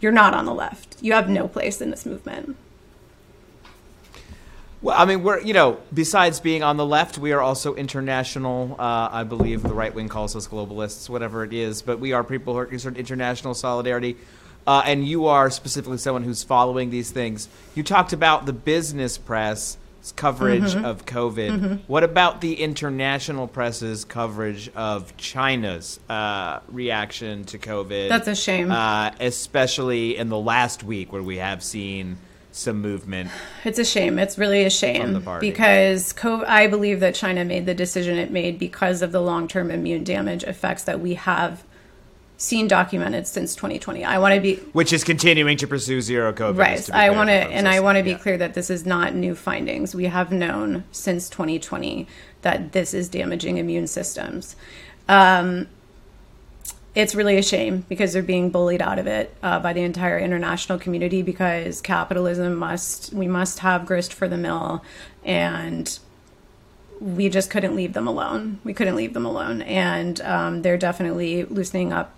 you're not on the left. You have no place in this movement. Well, I mean, we're you know, besides being on the left, we are also international. Uh, I believe the right wing calls us globalists, whatever it is, but we are people who are concerned international solidarity. Uh, and you are specifically someone who's following these things. You talked about the business press coverage mm-hmm. of COVID. Mm-hmm. What about the international press's coverage of China's uh, reaction to COVID? That's a shame. Uh, especially in the last week, where we have seen some movement. It's a shame. It's really a shame because COVID, I believe that China made the decision it made because of the long-term immune damage effects that we have seen documented since 2020. I want to be which is continuing to pursue zero COVID. Right. I want to and I want to be yeah. clear that this is not new findings. We have known since 2020 that this is damaging immune systems. Um, it's really a shame because they're being bullied out of it uh, by the entire international community because capitalism must we must have grist for the mill and we just couldn't leave them alone we couldn't leave them alone and um, they're definitely loosening up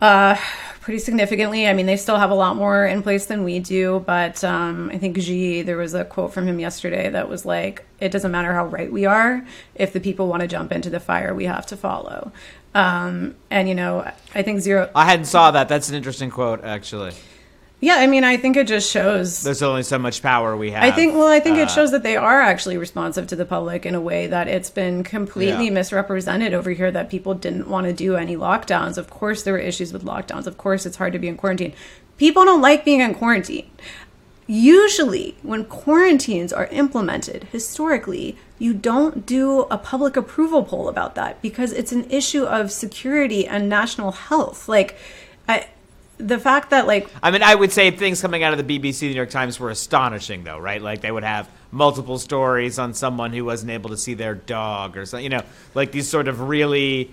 uh, pretty significantly. I mean, they still have a lot more in place than we do, but um, I think Xi, there was a quote from him yesterday that was like, it doesn't matter how right we are. If the people want to jump into the fire, we have to follow. Um, and you know, I think zero. I hadn't saw that. That's an interesting quote, actually. Yeah, I mean, I think it just shows. There's only so much power we have. I think. Well, I think uh, it shows that they are actually responsive to the public in a way that it's been completely yeah. misrepresented over here. That people didn't want to do any lockdowns. Of course, there were issues with lockdowns. Of course, it's hard to be in quarantine. People don't like being in quarantine. Usually, when quarantines are implemented, historically, you don't do a public approval poll about that because it's an issue of security and national health. Like, I, the fact that like I mean, I would say things coming out of the BBC, the New York Times were astonishing, though, right? Like they would have multiple stories on someone who wasn't able to see their dog or something, you know, like these sort of really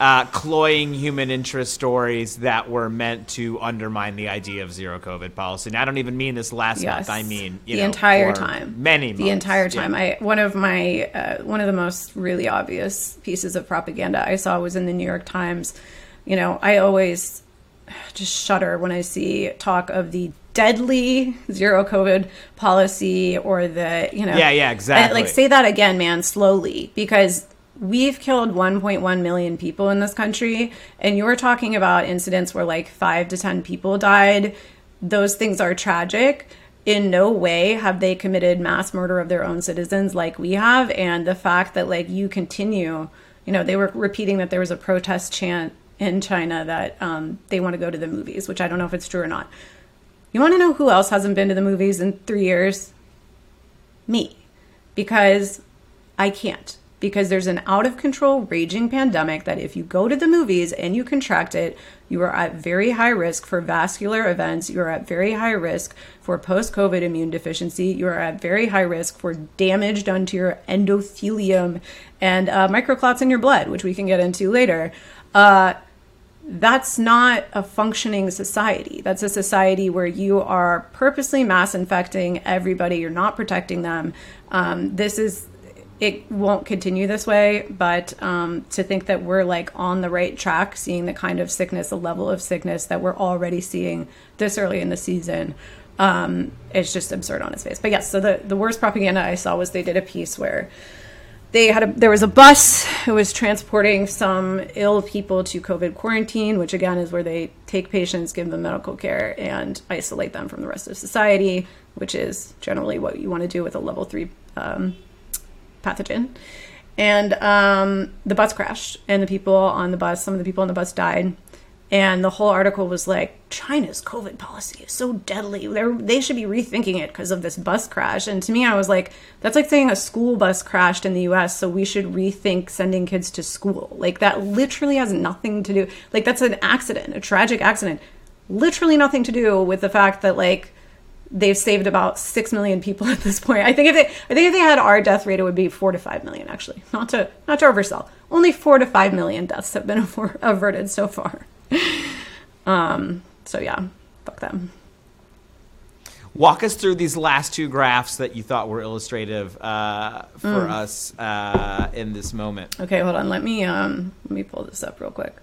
uh, cloying human interest stories that were meant to undermine the idea of zero COVID policy. And I don't even mean this last yes. month. I mean the know, entire time, many months. the entire time. Yeah. I one of my uh, one of the most really obvious pieces of propaganda I saw was in the New York Times. You know, I always just shudder when I see talk of the deadly zero COVID policy or the you know yeah yeah exactly like say that again, man, slowly because we've killed 1.1 million people in this country and you're talking about incidents where like 5 to 10 people died. Those things are tragic. In no way have they committed mass murder of their own citizens like we have and the fact that like you continue you know they were repeating that there was a protest chant in china that um, they want to go to the movies which i don't know if it's true or not. You want to know who else hasn't been to the movies in three years? Me. Because i can't because there's an out of control raging pandemic that if you go to the movies and you contract it, you are at very high risk for vascular events. You are at very high risk for post COVID immune deficiency. You are at very high risk for damage done to your endothelium and uh, microclots in your blood, which we can get into later. Uh, that's not a functioning society. That's a society where you are purposely mass infecting everybody. You're not protecting them. Um, this is, it won't continue this way, but um, to think that we're like on the right track, seeing the kind of sickness, the level of sickness that we're already seeing this early in the season, um, it's just absurd on its face. But yes, so the, the worst propaganda I saw was they did a piece where they had a, there was a bus who was transporting some ill people to COVID quarantine, which again is where they take patients, give them medical care, and isolate them from the rest of society, which is generally what you want to do with a level three um, pathogen. And um, the bus crashed, and the people on the bus, some of the people on the bus died. And the whole article was like, China's COVID policy is so deadly. They're, they should be rethinking it because of this bus crash. And to me, I was like, that's like saying a school bus crashed in the US, so we should rethink sending kids to school. Like, that literally has nothing to do, like, that's an accident, a tragic accident. Literally nothing to do with the fact that, like, they've saved about six million people at this point. I think if they, I think if they had our death rate, it would be four to five million. Actually, not to not to oversell. Only four to five million deaths have been averted so far. um, so yeah, fuck them. Walk us through these last two graphs that you thought were illustrative uh, for Mm. us uh, in this moment. Okay, hold on. Let me um let me pull this up real quick.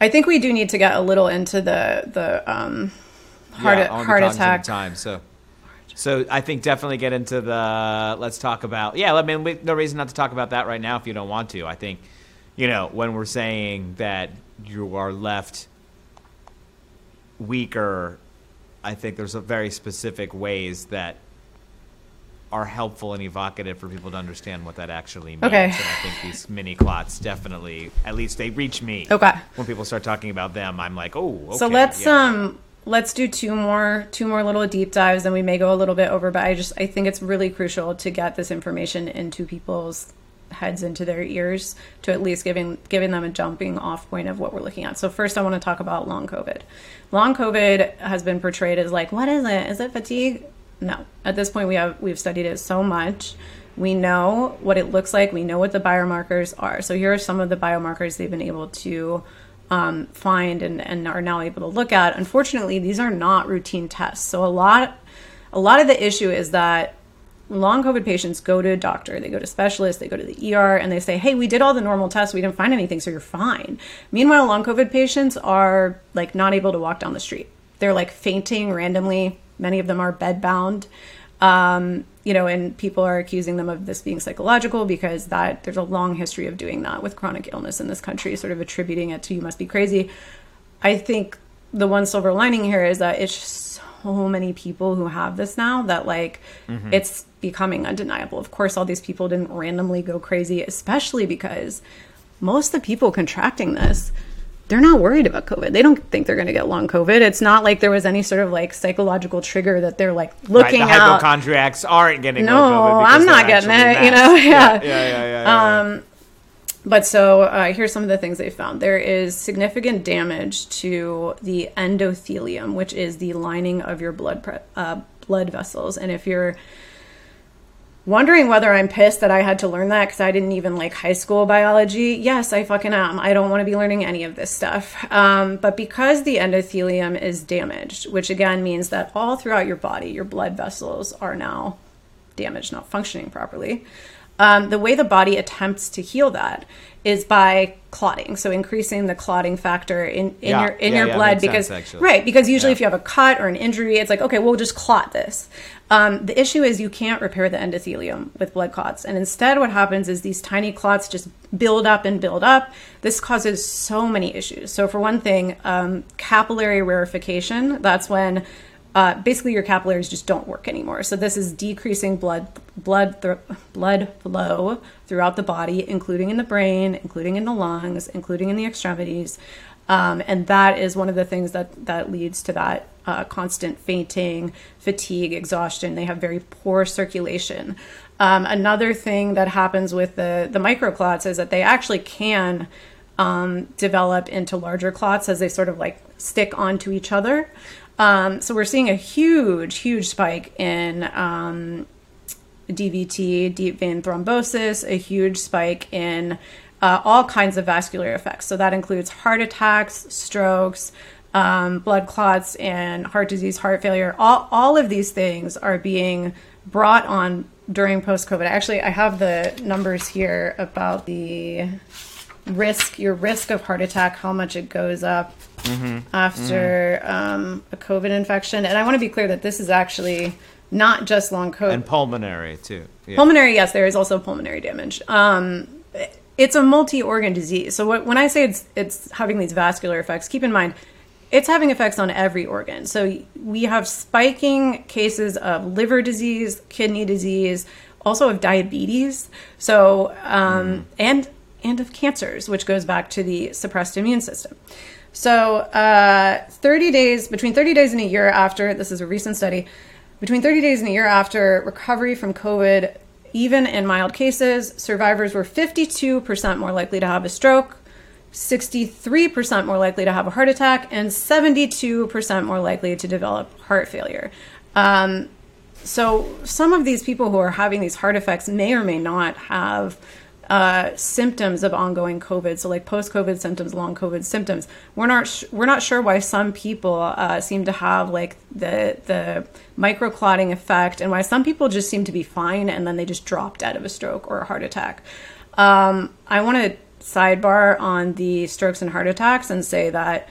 I think we do need to get a little into the the um heart Yeah, on heart cognitive attack. time. So, so I think definitely get into the. Let's talk about. Yeah, I mean, we, no reason not to talk about that right now if you don't want to. I think, you know, when we're saying that you are left weaker, I think there's a very specific ways that are helpful and evocative for people to understand what that actually means. Okay. And I think these mini clots definitely, at least they reach me. Okay. When people start talking about them, I'm like, oh, okay. so let's yeah. um let's do two more two more little deep dives and we may go a little bit over but I just I think it's really crucial to get this information into people's heads into their ears to at least giving giving them a jumping off point of what we're looking at. So first I want to talk about long COVID. Long COVID has been portrayed as like what is it? Is it fatigue? No. At this point we have we've studied it so much. We know what it looks like. We know what the biomarkers are. So here are some of the biomarkers they've been able to um, find and, and are now able to look at. Unfortunately, these are not routine tests. So a lot, a lot of the issue is that long COVID patients go to a doctor, they go to specialists, they go to the ER, and they say, "Hey, we did all the normal tests, we didn't find anything, so you're fine." Meanwhile, long COVID patients are like not able to walk down the street. They're like fainting randomly. Many of them are bedbound. Um, you know, and people are accusing them of this being psychological because that there's a long history of doing that with chronic illness in this country, sort of attributing it to you must be crazy. I think the one silver lining here is that it's so many people who have this now that like it's becoming undeniable. Of course, all these people didn't randomly go crazy, especially because most of the people contracting this they're not worried about COVID. They don't think they're going to get long COVID. It's not like there was any sort of like psychological trigger that they're like looking right, the out. hypochondriacs aren't getting No, I'm not getting it, you know? masked. Yeah. yeah, yeah, yeah. yeah, yeah. Um, But so uh, here's some of the things they found. There is significant damage to the endothelium, which is the lining of your blood pre- uh, blood vessels. And if you're wondering whether I'm pissed that I had to learn that because I didn't even like high school biology, yes, I fucking am. I don't want to be learning any of this stuff. Um, but because the endothelium is damaged, which again means that all throughout your body, your blood vessels are now damaged, not functioning properly. Um, the way the body attempts to heal that is by clotting, so increasing the clotting factor in, in Yeah, your in yeah, your yeah, blood because sense, right because usually if you have a cut or an injury, it's like okay, we'll just clot this. Um, the issue is you can't repair the endothelium with blood clots, and instead what happens is these tiny clots just build up and build up. This causes so many issues. So for one thing, um, capillary rarefication. That's when uh, basically your capillaries just don't work anymore. So this is decreasing blood blood thr blood flow throughout the body, including in the brain, including in the lungs, including in the extremities, um, and that is one of the things that that leads to that uh, constant fainting, fatigue, exhaustion. They have very poor circulation. Um, another thing that happens with the the microclots is that they actually can um, develop into larger clots as they sort of like stick onto each other. Um, so we're seeing a huge, huge spike in um, DVT, deep vein thrombosis, a huge spike in uh, all kinds of vascular effects. So that includes heart attacks, strokes, um, blood clots, and heart disease, heart failure. All, all of these things are being brought on during post COVID. Actually, I have the numbers here about the risk, your risk of heart attack, how much it goes up after Um, a COVID infection. And I want to be clear that this is actually not just long COVID. and pulmonary too. Yeah. Pulmonary, yes, there is also pulmonary damage. Um, it's a multi-organ disease. So what, when I say it's it's having these vascular effects, keep in mind it's having effects on every organ. So we have spiking cases of liver disease, kidney disease, also of diabetes. So um, and and of cancers, which goes back to the suppressed immune system. So, uh, 30 days, between 30 days and a year after, this is a recent study, between 30 days and a year after recovery from COVID, even in mild cases, survivors were 52% more likely to have a stroke, 63% more likely to have a heart attack, and 72% more likely to develop heart failure. Um, so, some of these people who are having these heart effects may or may not have uh, symptoms of ongoing COVID. So, like post-COVID symptoms, long COVID symptoms. We're not sh- we're not sure why some people uh, seem to have like the the microclotting effect, and why some people just seem to be fine and then they just drop dead of a stroke or a heart attack. Um, I want to sidebar on the strokes and heart attacks and say that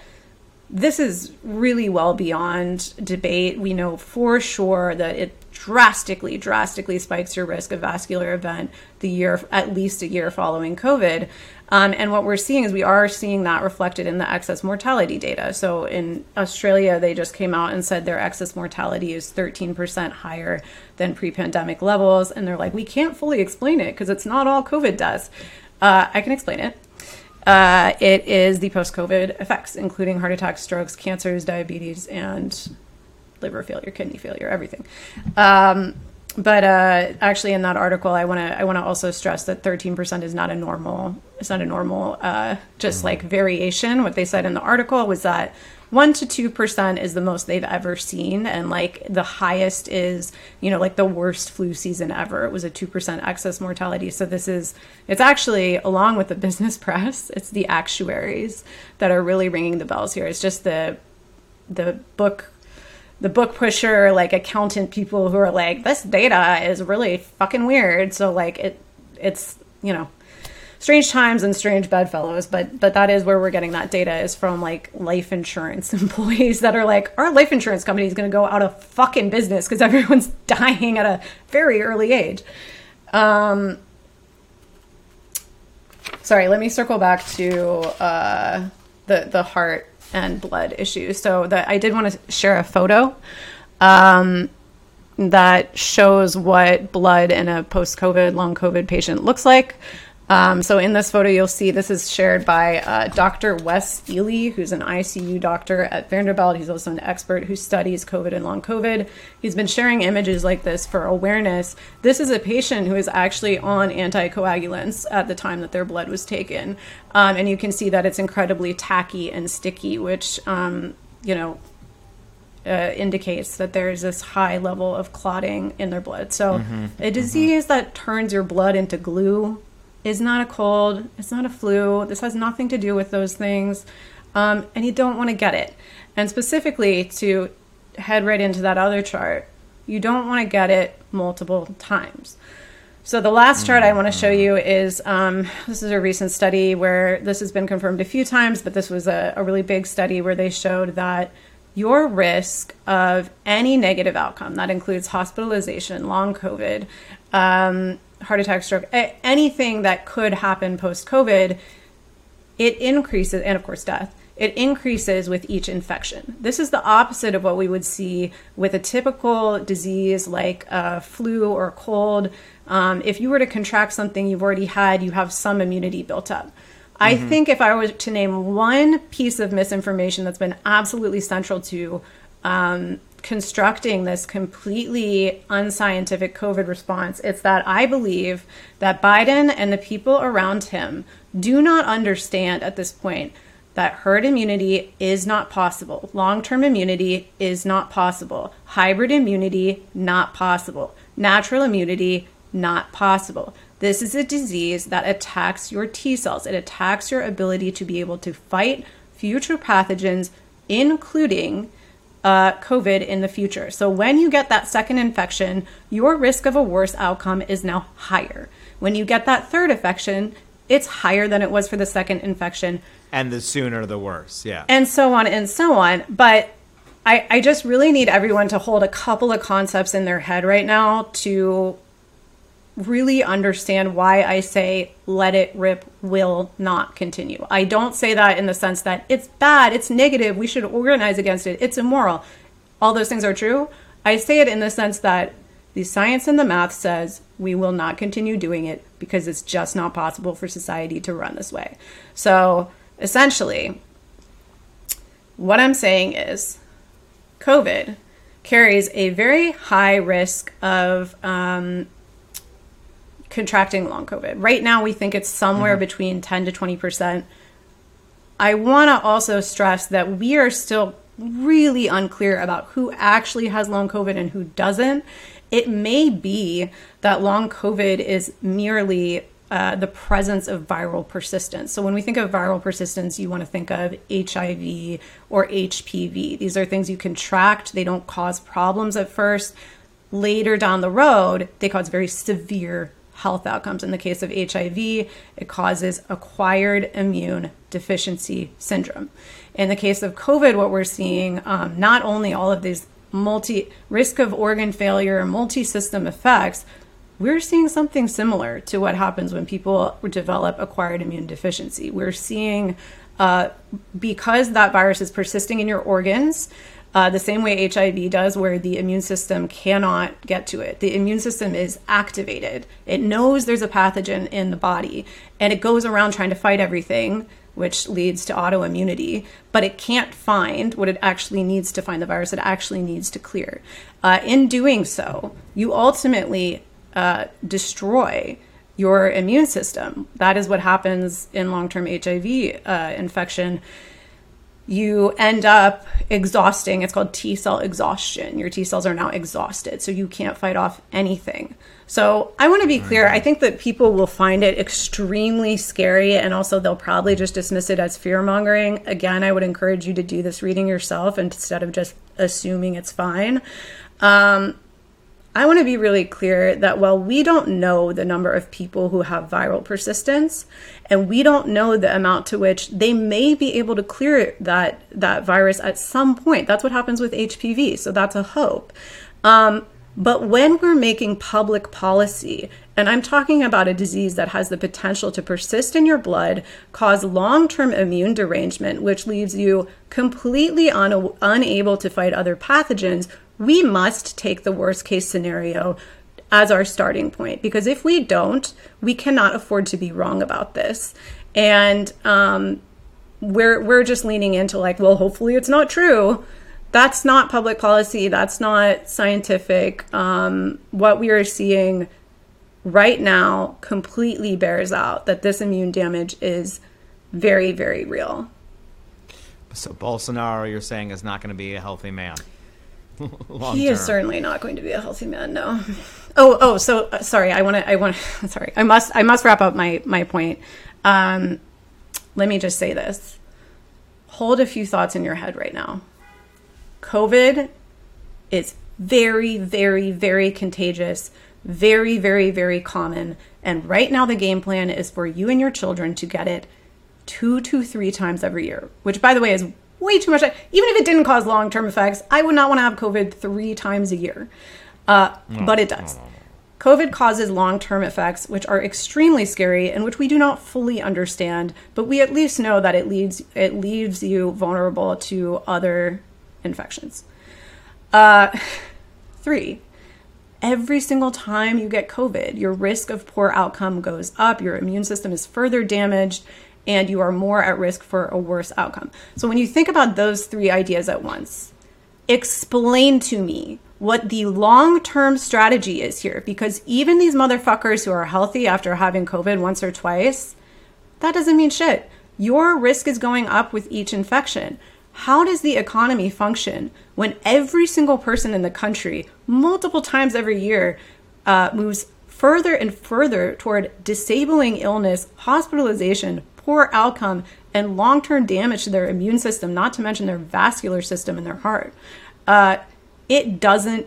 this is really well beyond debate. We know for sure that it drastically, drastically spikes your risk of vascular event the year, at least a year following COVID. Um, and what we're seeing is we are seeing that reflected in the excess mortality data. So in Australia, they just came out and said their excess mortality is 13% higher than pre pandemic levels. And they're like, we can't fully explain it because it's not all COVID does. Uh, I can explain it. Uh, it is the post COVID effects, including heart attacks, strokes, cancers, diabetes, and liver failure, kidney failure, everything. Um, but uh, actually, in that article, I want to I want to also stress that 13% is not a normal. It's not a normal uh, just like variation. What they said in the article was that one to two percent is the most they've ever seen, and like the highest is you know like the worst flu season ever. It was a two percent excess mortality. So this is it's actually along with the business press, it's the actuaries that are really ringing the bells here. It's just the the book the book pusher like accountant people who are like this data is really fucking weird. So like it it's you know strange times and strange bedfellows but but that is where we're getting that data is from like life insurance employees that are like our life insurance company is going to go out of fucking business because everyone's dying at a very early age. Um sorry let me circle back to uh the the heart and blood issues. So that I did want to share a photo um, that shows what blood in a post-COVID, long COVID patient looks like. Um, so in this photo, you'll see this is shared by uh, Dr. Wes Ely, who's an ICU doctor at Vanderbilt. He's also an expert who studies COVID and long COVID. He's been sharing images like this for awareness. This is a patient who is actually on anticoagulants at the time that their blood was taken. Um, and you can see that it's incredibly tacky and sticky, which, um, you know, uh, indicates that there's this high level of clotting in their blood. So, a disease that turns your blood into glue is not a cold, it's not a flu. This has nothing to do with those things. Um, and you don't want to get it. And specifically, to head right into that other chart, you don't want to get it multiple times. So the last chart I want to show you is um, this is a recent study where this has been confirmed a few times, but this was a, a really big study where they showed that your risk of any negative outcome, that includes hospitalization, long COVID, um, heart attack, stroke, a- anything that could happen post COVID, it increases, and of course, death. It increases with each infection. This is the opposite of what we would see with a typical disease like a flu or a cold. Um, if you were to contract something you've already had, you have some immunity built up. I think if I were to name one piece of misinformation that's been absolutely central to um, constructing this completely unscientific COVID response, it's that I believe that Biden and the people around him do not understand at this point that herd immunity is not possible. Long term immunity is not possible. Hybrid immunity, not possible. Natural immunity not possible. This is a disease that attacks your T cells. It attacks your ability to be able to fight future pathogens, including uh, COVID in the future. So when you get that second infection, your risk of a worse outcome is now higher. When you get that third infection, it's higher than it was for the second infection, And the sooner the worse. Yeah. and so on and so on. But I, I just really need everyone to hold a couple of concepts in their head right now to really understand why I say let it rip will not continue. I don't say that in the sense that it's bad, it's negative, we should organize against it, it's immoral. All those things are true. I say it in the sense that the science and the math says we will not continue doing it because it's just not possible for society to run this way. So essentially, what I'm saying is COVID carries a very high risk of um, contracting long COVID. Right now, we think it's somewhere between 10 to 20%. I want to also stress that we are still really unclear about who actually has long COVID and who doesn't. It may be that long COVID is merely uh, the presence of viral persistence. So when we think of viral persistence, you want to think of HIV or HPV. These are things you contract, they don't cause problems at first. Later down the road, they cause very severe health outcomes. In the case of HIV, it causes acquired immune deficiency syndrome. In the case of COVID, what we're seeing, um, not only all of these multi risk of organ failure, multi system effects, we're seeing something similar to what happens when people develop acquired immune deficiency. We're seeing, uh, because that virus is persisting in your organs, uh, the same way HIV does, where the immune system cannot get to it. The immune system is activated. It knows there's a pathogen in the body and it goes around trying to fight everything, which leads to autoimmunity, but it can't find what it actually needs to find the virus it actually needs to clear. Uh, in doing so, you ultimately uh, destroy your immune system. That is what happens in long term HIV uh, infection you end up exhausting. It's called T cell exhaustion. Your T cells are now exhausted, so you can't fight off anything. So I want to be clear. I think that people will find it extremely scary, and also they'll probably just dismiss it as fear mongering. Again, I would encourage you to do this reading yourself instead of just assuming it's fine. Um, I want to be really clear that while we don't know the number of people who have viral persistence, and we don't know the amount to which they may be able to clear that that virus at some point. That's what happens with HPV, so that's a hope. Um, but when we're making public policy, and I'm talking about a disease that has the potential to persist in your blood, cause long term immune derangement, which leaves you completely un- unable to fight other pathogens, we must take the worst case scenario as our starting point because if we don't, we cannot afford to be wrong about this. And um, we're we're just leaning into like, well, hopefully it's not true. That's not public policy. That's not scientific. Um, what we are seeing right now completely bears out that this immune damage is very, very real. So Bolsonaro, you're saying, is not going to be a healthy man. He is certainly not going to be a healthy man. No. Oh, oh. So uh, sorry. I want to. I want. Sorry. I must. I must wrap up my my point. Um, let me just say this. Hold a few thoughts in your head right now. COVID is very, very, very contagious. Very, very, very common. And right now, the game plan is for you and your children to get it two to three times every year, which, by the way, is way too much. Even if it didn't cause long term effects, I would not want to have COVID three times a year. Uh, but it does. COVID causes long term effects, which are extremely scary and which we do not fully understand, but we at least know that it leads it leaves you vulnerable to other infections. Uh, three, every single time you get COVID, your risk of poor outcome goes up, your immune system is further damaged, and you are more at risk for a worse outcome. So when you think about those three ideas at once, explain to me what the long term strategy is here because even these motherfuckers who are healthy after having COVID once or twice, that doesn't mean shit. Your risk is going up with each infection. How does the economy function when every single person in the country, multiple times every year, uh, moves further and further toward disabling illness, hospitalization, poor outcome, and long term damage to their immune system, not to mention their vascular system and their heart. Uh, it doesn't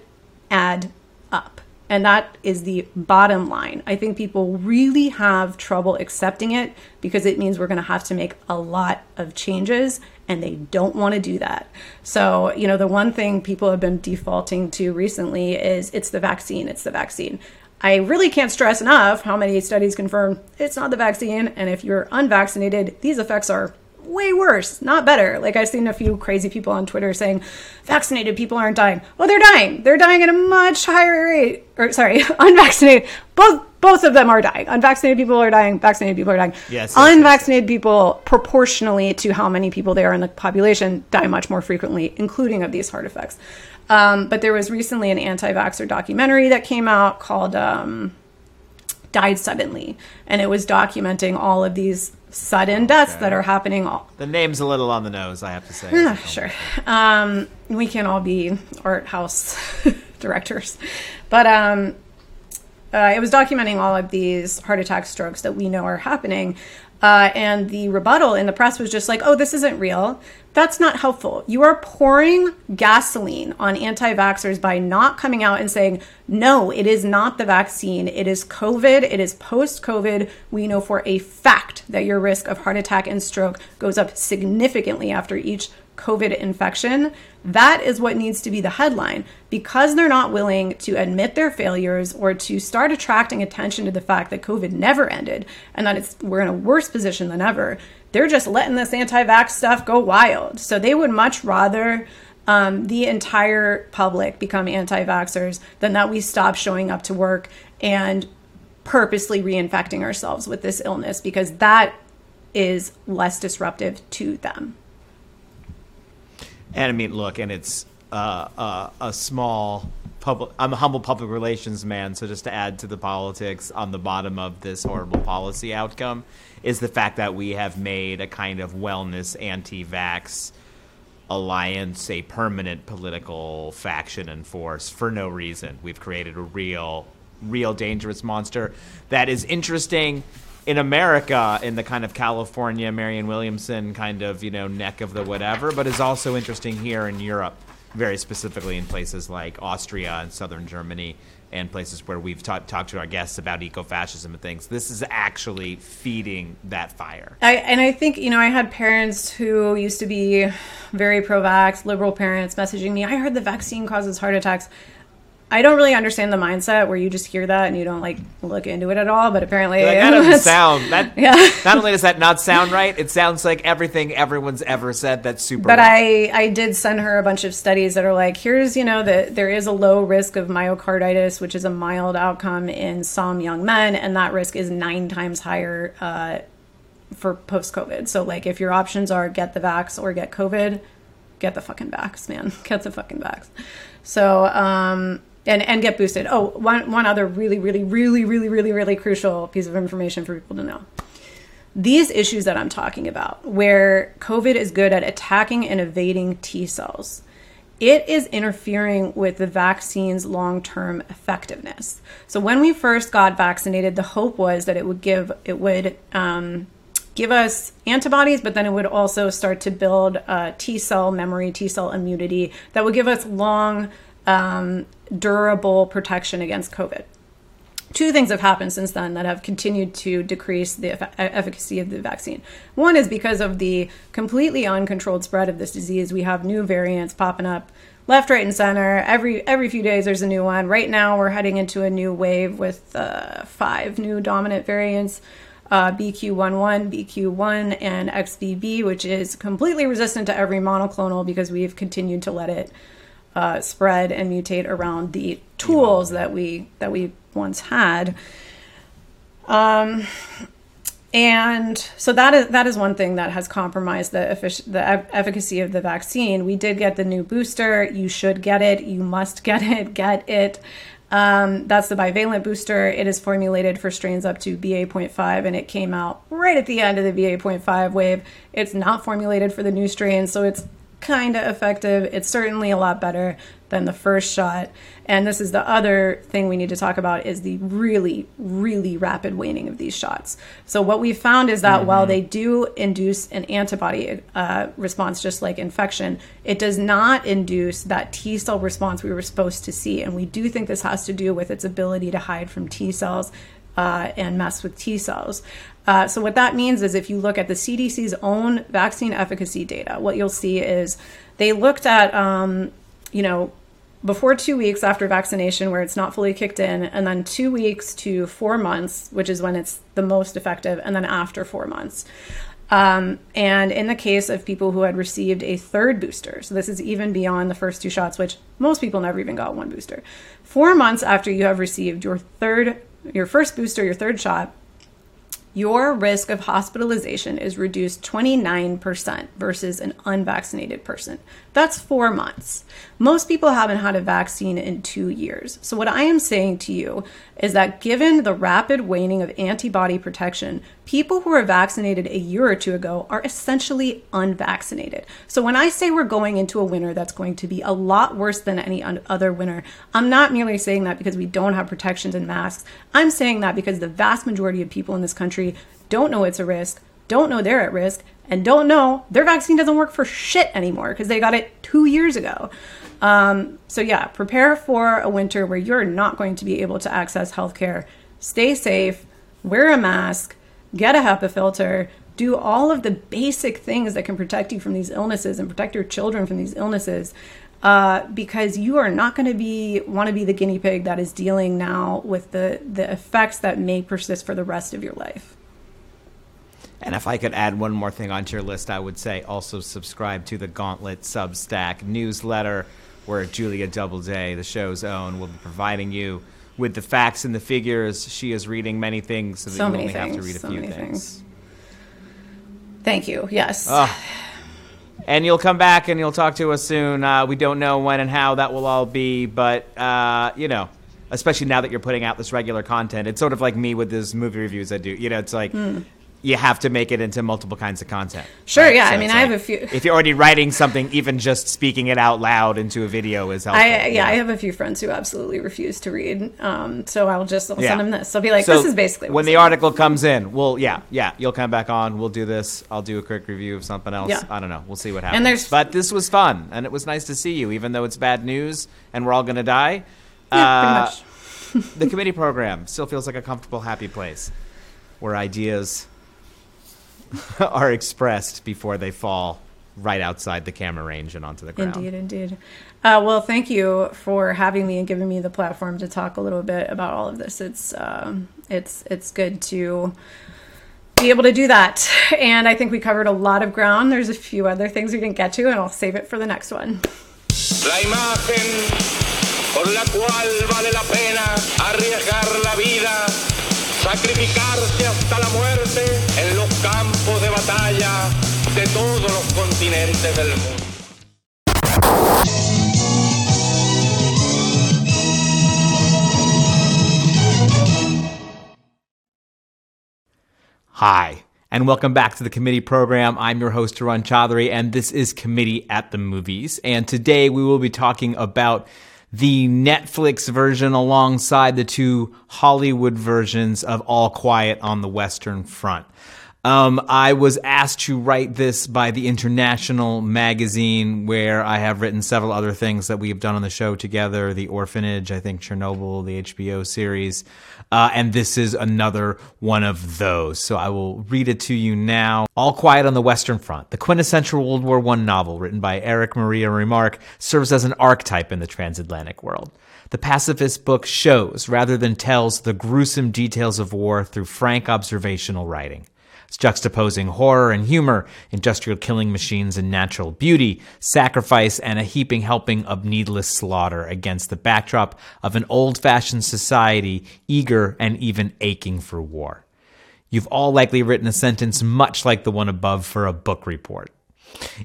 add up. And that is the bottom line. I think people really have trouble accepting it because it means we're going to have to make a lot of changes and they don't want to do that. So, you know, the one thing people have been defaulting to recently is it's the vaccine, it's the vaccine. I really can't stress enough how many studies confirm it's not the vaccine. And if you're unvaccinated, these effects are way worse, not better. Like I've seen a few crazy people on Twitter saying vaccinated people aren't dying. Well, they're dying. They're dying at a much higher rate. Or sorry, unvaccinated. Both both of them are dying. Unvaccinated people are dying. Vaccinated people are dying. Yes, yes, Unvaccinated people, proportionally to how many people there are in the population, die much more frequently, including of these heart effects. Um, but there was recently an anti-vaxxer documentary that came out called um, "Died Suddenly," and it was documenting all of these sudden deaths that are happening all The name's a little on the nose, I have to say. yeah, sure. Um, we can all be art house directors, but um, uh, it was documenting all of these heart attack strokes that we know are happening. Uh, and the rebuttal in the press was just like, oh, this isn't real. That's not helpful. You are pouring gasoline on anti vaxxers by not coming out and saying, no, it is not the vaccine. It is COVID. It is post COVID. We know for a fact that your risk of heart attack and stroke goes up significantly after each COVID infection. That is what needs to be the headline. Because they're not willing to admit their failures or to start attracting attention to the fact that COVID never ended and that it's we're in a worse position than ever, they're just letting this anti-vax stuff go wild. So they would much rather um, the entire public become anti-vaxxers than that we stop showing up to work and purposely reinfecting ourselves with this illness because that is less disruptive to them. And I mean, look, and it's uh, uh, a small public. I'm a humble public relations man, so just to add to the politics on the bottom of this horrible policy outcome is the fact that we have made a kind of wellness anti-vax alliance a permanent political faction and force for no reason. We've created a real, real dangerous monster that is interesting in America in the kind of California Marianne Williamson kind of you know neck of the whatever, but is also interesting here in Europe, very specifically in places like Austria and southern Germany and places where we've ta- talked to our guests about eco-fascism and things. This is actually feeding that fire. I, and I think, you know, I had parents who used to be very pro vax, liberal parents messaging me, I heard the vaccine causes heart attacks. I don't really understand the mindset where you just hear that and you don't like look into it at all, but apparently Like, that doesn't sound that. Yeah. Not only does that not sound right, it sounds like everything everyone's ever said. That's super. But wrong. I, I did send her a bunch of studies that are like, here's, you know, that there is a low risk of myocarditis, which is a mild outcome in some young men, and that risk is nine times higher uh, for post COVID. So, like, if your options are get the vax or get COVID, get the fucking vax, man. Get the fucking vax. So, um, and, and get boosted. Oh, one, one other really, really, really, really, really, really crucial piece of information for people to know these issues that I'm talking about, where COVID is good at attacking and evading T cells, it is interfering with the vaccine's long term effectiveness. So when we first got vaccinated, the hope was that it would give it would um, give us antibodies, but then it would also start to build uh, T cell memory, T cell immunity that would give us long, um, durable protection against COVID two things have happened since then that have continued to decrease the eff- efficacy of the vaccine. One is because of the completely uncontrolled spread of this disease. We have new variants popping up left, right, and center. Every every few days, there's a new one. Right now, we're heading into a new wave with uh, five new dominant variants. Uh, BQ11, BQ1, and XBB, which is completely resistant to every monoclonal because we've continued to let it uh, spread and mutate around the tools that we that we once had. Um, and so that is that is one thing that has compromised the effic- the eff- efficacy of the vaccine. We did get the new booster. You should get it. You must get it. Get it. Um, that's the bivalent booster. It is formulated for strains up to BA.5, and it came out right at the end of the BA.5 wave. It's not formulated for the new strains, so it's kind of effective. It's certainly a lot better than the first shot. And this is the other thing we need to talk about is the really, really rapid waning of these shots. So what we found is that mm-hmm. while they do induce an antibody uh, response, just like infection, it does not induce that T cell response we were supposed to see. And we do think this has to do with its ability to hide from T cells uh, and mess with T cells. Uh, so, what that means is if you look at the CDC's own vaccine efficacy data, what you'll see is they looked at, um, you know, before two weeks after vaccination, where it's not fully kicked in, and then two weeks to four months, which is when it's the most effective, and then after four months. Um, and in the case of people who had received a third booster, so this is even beyond the first two shots, which most people never even got one booster. Four months after you have received your third, your first booster, your third shot, your risk of hospitalization is reduced 29% versus an unvaccinated person. That's four months. Most people haven't had a vaccine in two years. So, what I am saying to you is that given the rapid waning of antibody protection, people who were vaccinated a year or two ago are essentially unvaccinated. So, when I say we're going into a winter that's going to be a lot worse than any other winter, I'm not merely saying that because we don't have protections and masks. I'm saying that because the vast majority of people in this country don't know it's a risk, don't know they're at risk, and don't know their vaccine doesn't work for shit anymore because they got it two years ago. Um, so, yeah, prepare for a winter where you're not going to be able to access healthcare. Stay safe, wear a mask, get a HEPA filter, do all of the basic things that can protect you from these illnesses and protect your children from these illnesses. Uh, because you are not going to be want to be the guinea pig that is dealing now with the the effects that may persist for the rest of your life. And if I could add one more thing onto your list, I would say also subscribe to the Gauntlet Substack newsletter, where Julia Doubleday, the show's own, will be providing you with the facts and the figures. She is reading many things, so that so you only things, have to read a so few things. things. Thank you. Yes. Oh. And you'll come back and you'll talk to us soon. Uh, we don't know when and how that will all be, but uh, you know, especially now that you're putting out this regular content, it's sort of like me with these movie reviews I do. You know, it's like. Mm you have to make it into multiple kinds of content. Sure, right? yeah. So I mean, I like, have a few. If you're already writing something, even just speaking it out loud into a video is helpful. I, yeah, yeah, I have a few friends who absolutely refuse to read. Um, so I'll just I'll yeah. send them this. I'll be like, so this is basically when the article comes in. Well, yeah, yeah, you'll come back on. We'll do this. I'll do a quick review of something else. Yeah. I don't know. We'll see what happens. And there's, but this was fun, and it was nice to see you, even though it's bad news and we're all gonna die. Yeah, uh, pretty much. the committee program still feels like a comfortable, happy place where ideas are expressed before they fall right outside the camera range and onto the ground. Indeed, indeed. Uh, well, thank you for having me and giving me the platform to talk a little bit about all of this. It's um, it's it's good to be able to do that, and I think we covered a lot of ground. There's a few other things we didn't get to, and I'll save it for the next one. La imagen por la cual vale la pena arriesgar la vida, sacrificarse hasta la muerte en los campos de batalla de todos los continentes del mundo. Hi, and welcome back to the committee program. I'm your host, Arun Chaudhary, and this is Committee at the Movies. And today we will be talking about the Netflix version alongside the two Hollywood versions of All Quiet on the Western Front. Um, I was asked to write this by the International magazine, where I have written several other things that we have done on the show together The Orphanage, I think Chernobyl, the HBO series. Uh, and this is another one of those. So I will read it to you now. All Quiet on the Western Front, the quintessential World War I novel written by Erich Maria Remarque, serves as an archetype in the transatlantic world. The pacifist book shows, rather than tells, the gruesome details of war through frank observational writing juxtaposing horror and humor, industrial killing machines and natural beauty, sacrifice and a heaping helping of needless slaughter against the backdrop of an old fashioned society eager and even aching for war. You've all likely written a sentence much like the one above for a book report.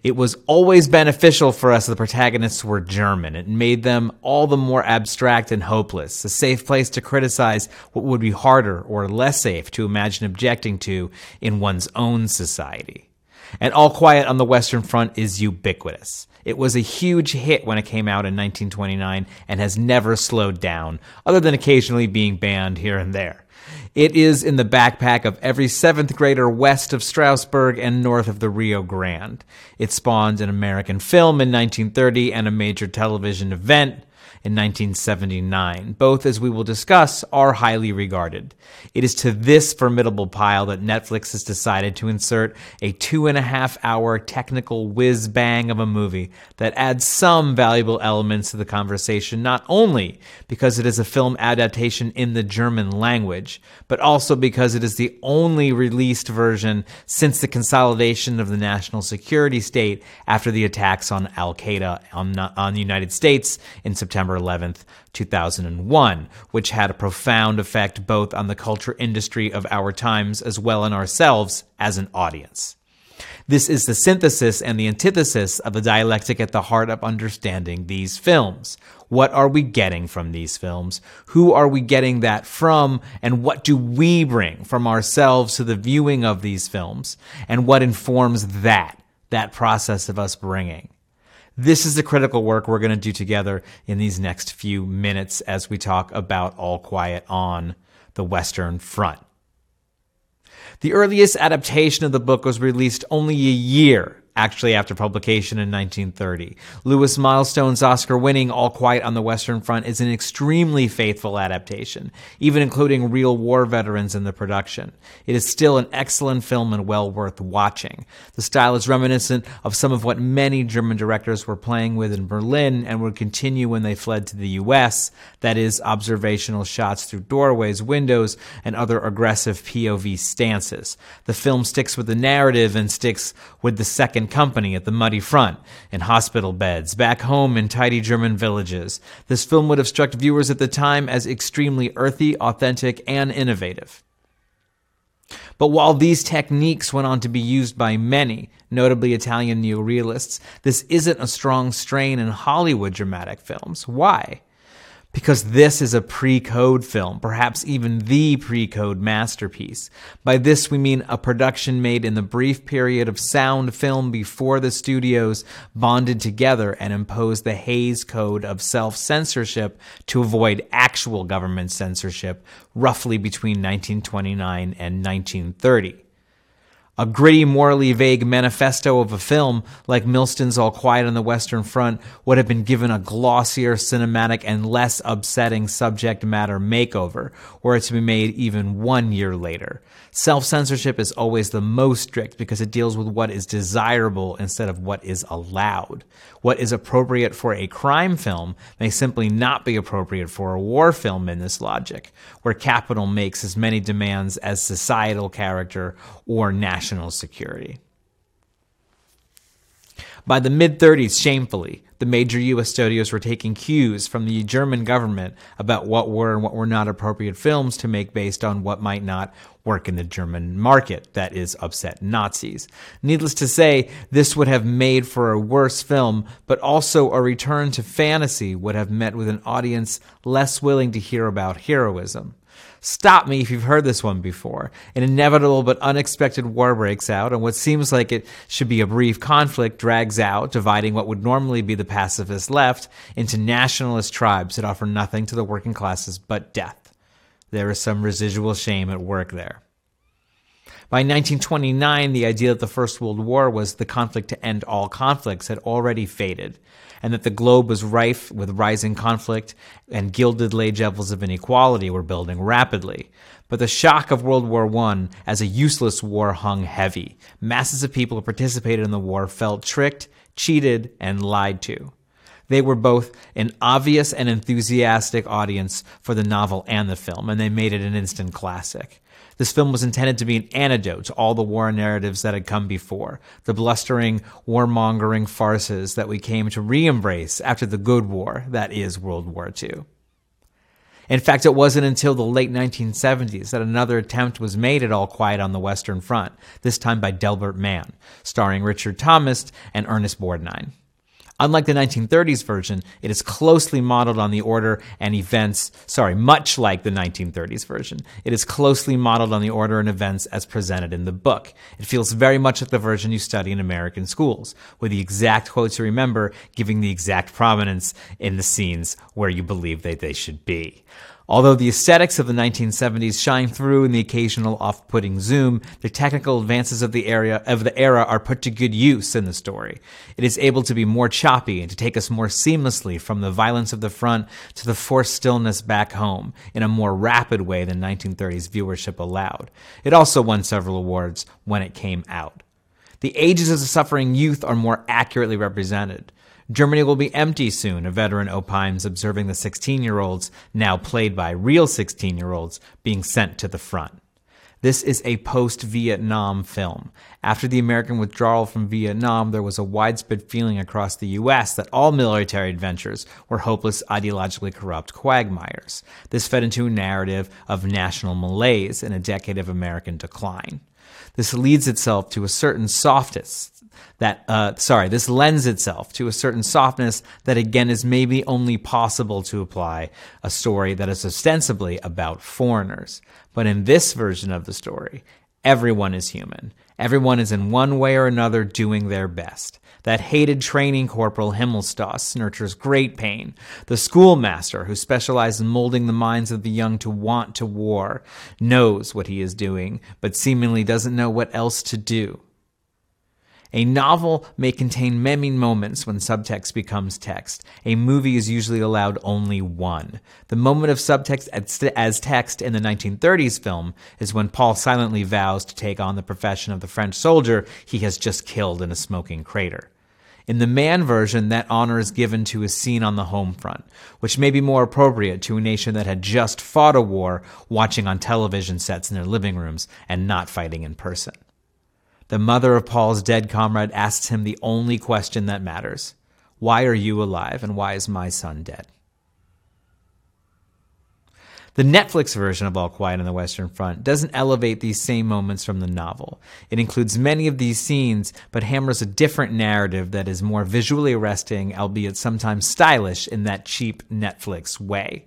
It was always beneficial for us the protagonists were German. It made them all the more abstract and hopeless, a safe place to criticize what would be harder or less safe to imagine objecting to in one's own society. And All Quiet on the Western Front is ubiquitous. It was a huge hit when it came out in 1929 and has never slowed down, other than occasionally being banned here and there. It is in the backpack of every seventh grader west of Strasbourg and north of the Rio Grande. It spawned an American film in 1930 and a major television event in 1979. Both, as we will discuss, are highly regarded. It is to this formidable pile that Netflix has decided to insert a two and a half hour technical whiz bang of a movie that adds some valuable elements to the conversation, not only because it is a film adaptation in the German language, but also because it is the only released version since the consolidation of the national security state after the attacks on Al Qaeda on, on the United States in September 11th, 2001, which had a profound effect both on the culture industry of our times as well as ourselves as an audience. This is the synthesis and the antithesis of the dialectic at the heart of understanding these films. What are we getting from these films? Who are we getting that from? And what do we bring from ourselves to the viewing of these films? And what informs that, that process of us bringing? This is the critical work we're going to do together in these next few minutes as we talk about All Quiet on the Western Front. The earliest adaptation of the book was released only a year actually after publication in 1930. Lewis Milestone's Oscar winning All Quiet on the Western Front is an extremely faithful adaptation, even including real war veterans in the production. It is still an excellent film and well worth watching. The style is reminiscent of some of what many German directors were playing with in Berlin and would continue when they fled to the US, that is, observational shots through doorways, windows, and other aggressive POV stances. The film sticks with the narrative and sticks with the second company at the muddy front, in hospital beds, back home in tidy German villages. This film would have struck viewers at the time as extremely earthy, authentic, and innovative. But while these techniques went on to be used by many, notably Italian neorealists, this isn't a strong strain in Hollywood dramatic films. Why? Because this is a pre code film, perhaps even the pre code masterpiece. By this, we mean a production made in the brief period of sound film before the studios bonded together and imposed the Hays Code of self censorship to avoid actual government censorship, roughly between 1929 and 1930. A gritty, morally vague manifesto of a film like Milestone's All Quiet on the Western Front would have been given a glossier, cinematic, and less upsetting subject matter makeover, were it to be made even one year later. Self censorship is always the most strict because it deals with what is desirable instead of what is allowed. What is appropriate for a crime film may simply not be appropriate for a war film in this logic, where capital makes as many demands as societal character or national security. By the mid 30s, shamefully, the major U.S. studios were taking cues from the German government about what were and what were not appropriate films to make based on what might not work in the German market, that is, upset Nazis. Needless to say, this would have made for a worse film, but also a return to fantasy would have met with an audience less willing to hear about heroism. Stop me if you've heard this one before. An inevitable but unexpected war breaks out, and what seems like it should be a brief conflict drags out, dividing what would normally be the pacifist left into nationalist tribes that offer nothing to the working classes but death. There is some residual shame at work there. By 1929, the idea that the First World War was the conflict to end all conflicts had already faded and that the globe was rife with rising conflict and gilded age levels of inequality were building rapidly. But the shock of World War I as a useless war hung heavy. Masses of people who participated in the war felt tricked, cheated, and lied to. They were both an obvious and enthusiastic audience for the novel and the film, and they made it an instant classic. This film was intended to be an antidote to all the war narratives that had come before, the blustering, warmongering farces that we came to re embrace after the good war, that is, World War II. In fact, it wasn't until the late 1970s that another attempt was made at All Quiet on the Western Front, this time by Delbert Mann, starring Richard Thomas and Ernest Borgnine. Unlike the 1930s version, it is closely modeled on the order and events, sorry, much like the 1930s version. It is closely modeled on the order and events as presented in the book. It feels very much like the version you study in American schools, with the exact quotes you remember giving the exact prominence in the scenes where you believe that they should be. Although the aesthetics of the 1970s shine through in the occasional off-putting zoom, the technical advances of the area of the era are put to good use in the story. It is able to be more choppy and to take us more seamlessly from the violence of the front to the forced stillness back home in a more rapid way than 1930s viewership allowed. It also won several awards when it came out. The ages of the suffering youth are more accurately represented. Germany will be empty soon, a veteran opines, observing the 16 year olds, now played by real 16 year olds, being sent to the front. This is a post Vietnam film. After the American withdrawal from Vietnam, there was a widespread feeling across the U.S. that all military adventures were hopeless, ideologically corrupt quagmires. This fed into a narrative of national malaise in a decade of American decline. This leads itself to a certain softness that uh, sorry this lends itself to a certain softness that again is maybe only possible to apply a story that is ostensibly about foreigners but in this version of the story everyone is human everyone is in one way or another doing their best that hated training corporal Himmelstoss nurtures great pain. The schoolmaster, who specializes in molding the minds of the young to want to war, knows what he is doing, but seemingly doesn't know what else to do. A novel may contain many moments when subtext becomes text. A movie is usually allowed only one. The moment of subtext as text in the 1930s film is when Paul silently vows to take on the profession of the French soldier he has just killed in a smoking crater. In the Mann version, that honor is given to a scene on the home front, which may be more appropriate to a nation that had just fought a war watching on television sets in their living rooms and not fighting in person. The mother of Paul's dead comrade asks him the only question that matters Why are you alive, and why is my son dead? The Netflix version of All Quiet on the Western Front doesn't elevate these same moments from the novel. It includes many of these scenes, but hammers a different narrative that is more visually arresting, albeit sometimes stylish in that cheap Netflix way.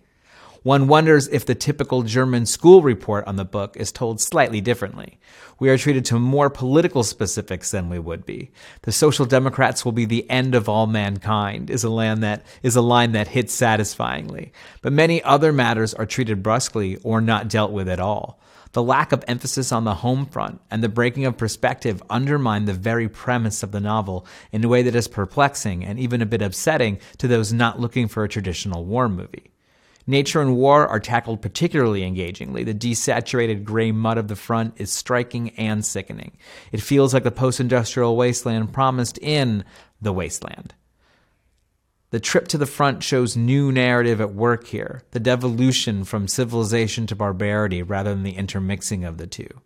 One wonders if the typical German school report on the book is told slightly differently. We are treated to more political specifics than we would be. The Social Democrats will be the end of all mankind is a line that is a line that hits satisfyingly. But many other matters are treated brusquely or not dealt with at all. The lack of emphasis on the home front and the breaking of perspective undermine the very premise of the novel in a way that is perplexing and even a bit upsetting to those not looking for a traditional war movie. Nature and war are tackled particularly engagingly. The desaturated gray mud of the front is striking and sickening. It feels like the post industrial wasteland promised in The Wasteland. The trip to the front shows new narrative at work here, the devolution from civilization to barbarity rather than the intermixing of the two.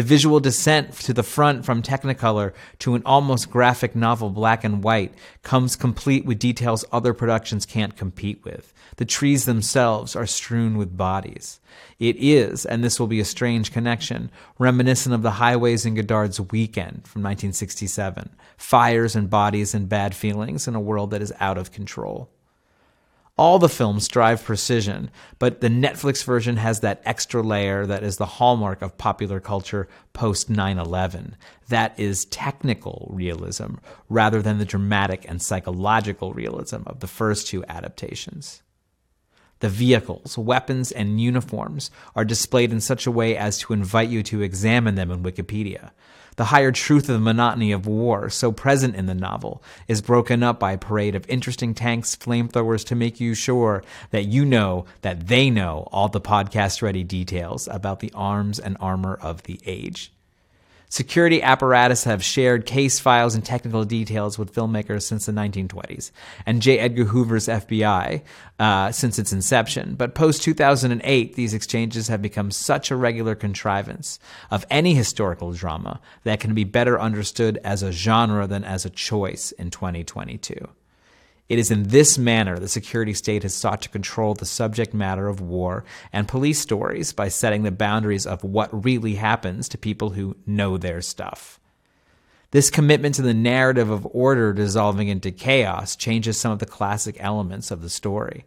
The visual descent to the front from Technicolor to an almost graphic novel black and white comes complete with details other productions can't compete with. The trees themselves are strewn with bodies. It is, and this will be a strange connection, reminiscent of the highways in Godard's Weekend from 1967 fires and bodies and bad feelings in a world that is out of control. All the films strive precision, but the Netflix version has that extra layer that is the hallmark of popular culture post 9 11. That is technical realism rather than the dramatic and psychological realism of the first two adaptations. The vehicles, weapons, and uniforms are displayed in such a way as to invite you to examine them in Wikipedia. The higher truth of the monotony of war, so present in the novel, is broken up by a parade of interesting tanks, flamethrowers to make you sure that you know that they know all the podcast ready details about the arms and armor of the age. Security apparatus have shared case files and technical details with filmmakers since the 1920s, and J. Edgar Hoover's FBI uh, since its inception. But post 2008, these exchanges have become such a regular contrivance of any historical drama that can be better understood as a genre than as a choice in 2022. It is in this manner the security state has sought to control the subject matter of war and police stories by setting the boundaries of what really happens to people who know their stuff. This commitment to the narrative of order dissolving into chaos changes some of the classic elements of the story.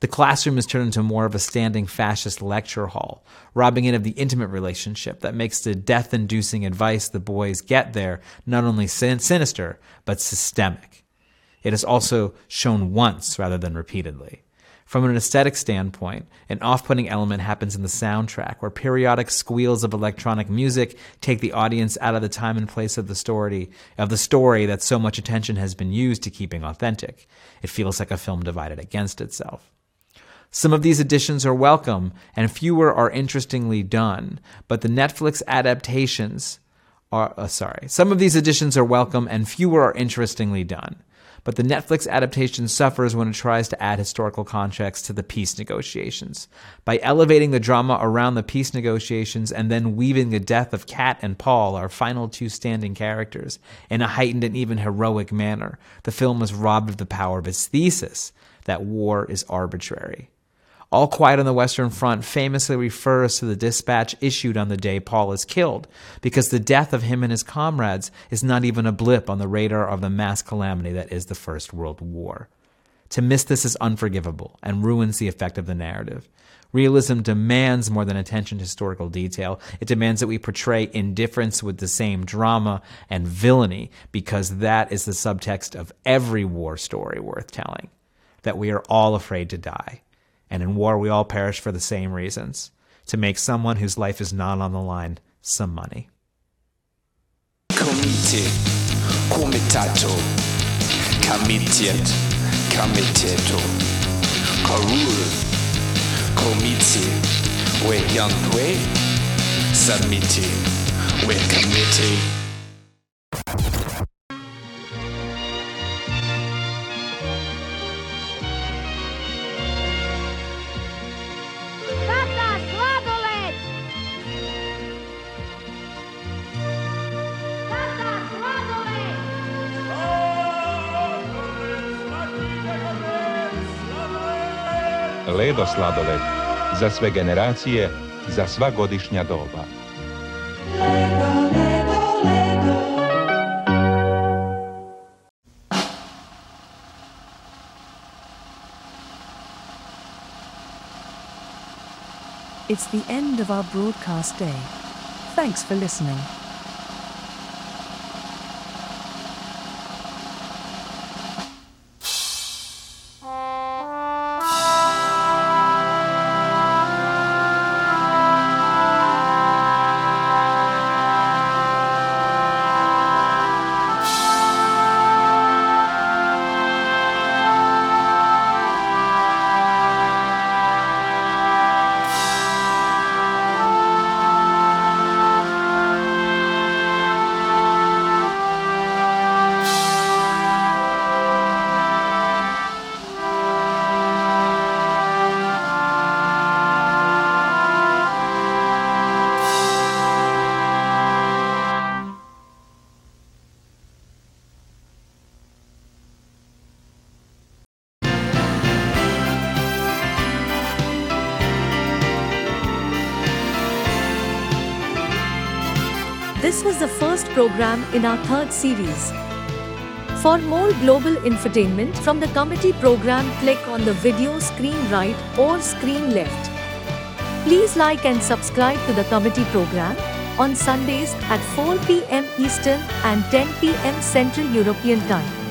The classroom is turned into more of a standing fascist lecture hall, robbing it of the intimate relationship that makes the death inducing advice the boys get there not only sin- sinister, but systemic. It is also shown once rather than repeatedly. From an aesthetic standpoint, an off putting element happens in the soundtrack, where periodic squeals of electronic music take the audience out of the time and place of the story, of the story that so much attention has been used to keeping authentic. It feels like a film divided against itself. Some of these additions are welcome, and fewer are interestingly done, but the Netflix adaptations are, uh, sorry, some of these additions are welcome and fewer are interestingly done. But the Netflix adaptation suffers when it tries to add historical context to the peace negotiations. By elevating the drama around the peace negotiations and then weaving the death of Kat and Paul, our final two standing characters, in a heightened and even heroic manner, the film is robbed of the power of its thesis that war is arbitrary. All Quiet on the Western Front famously refers to the dispatch issued on the day Paul is killed, because the death of him and his comrades is not even a blip on the radar of the mass calamity that is the First World War. To miss this is unforgivable and ruins the effect of the narrative. Realism demands more than attention to historical detail. It demands that we portray indifference with the same drama and villainy, because that is the subtext of every war story worth telling. That we are all afraid to die and in war we all perish for the same reasons to make someone whose life is not on the line some money. Komite, komitato, comitiet, comiteto, karul, komite, we young we committee. Sladoled. Za sve generacije, za sva godišnja doba. It's the end of our broadcast day. Thanks for listening. Program in our third series. For more global infotainment from the committee program, click on the video screen right or screen left. Please like and subscribe to the committee program on Sundays at 4 p.m. Eastern and 10 p.m. Central European Time.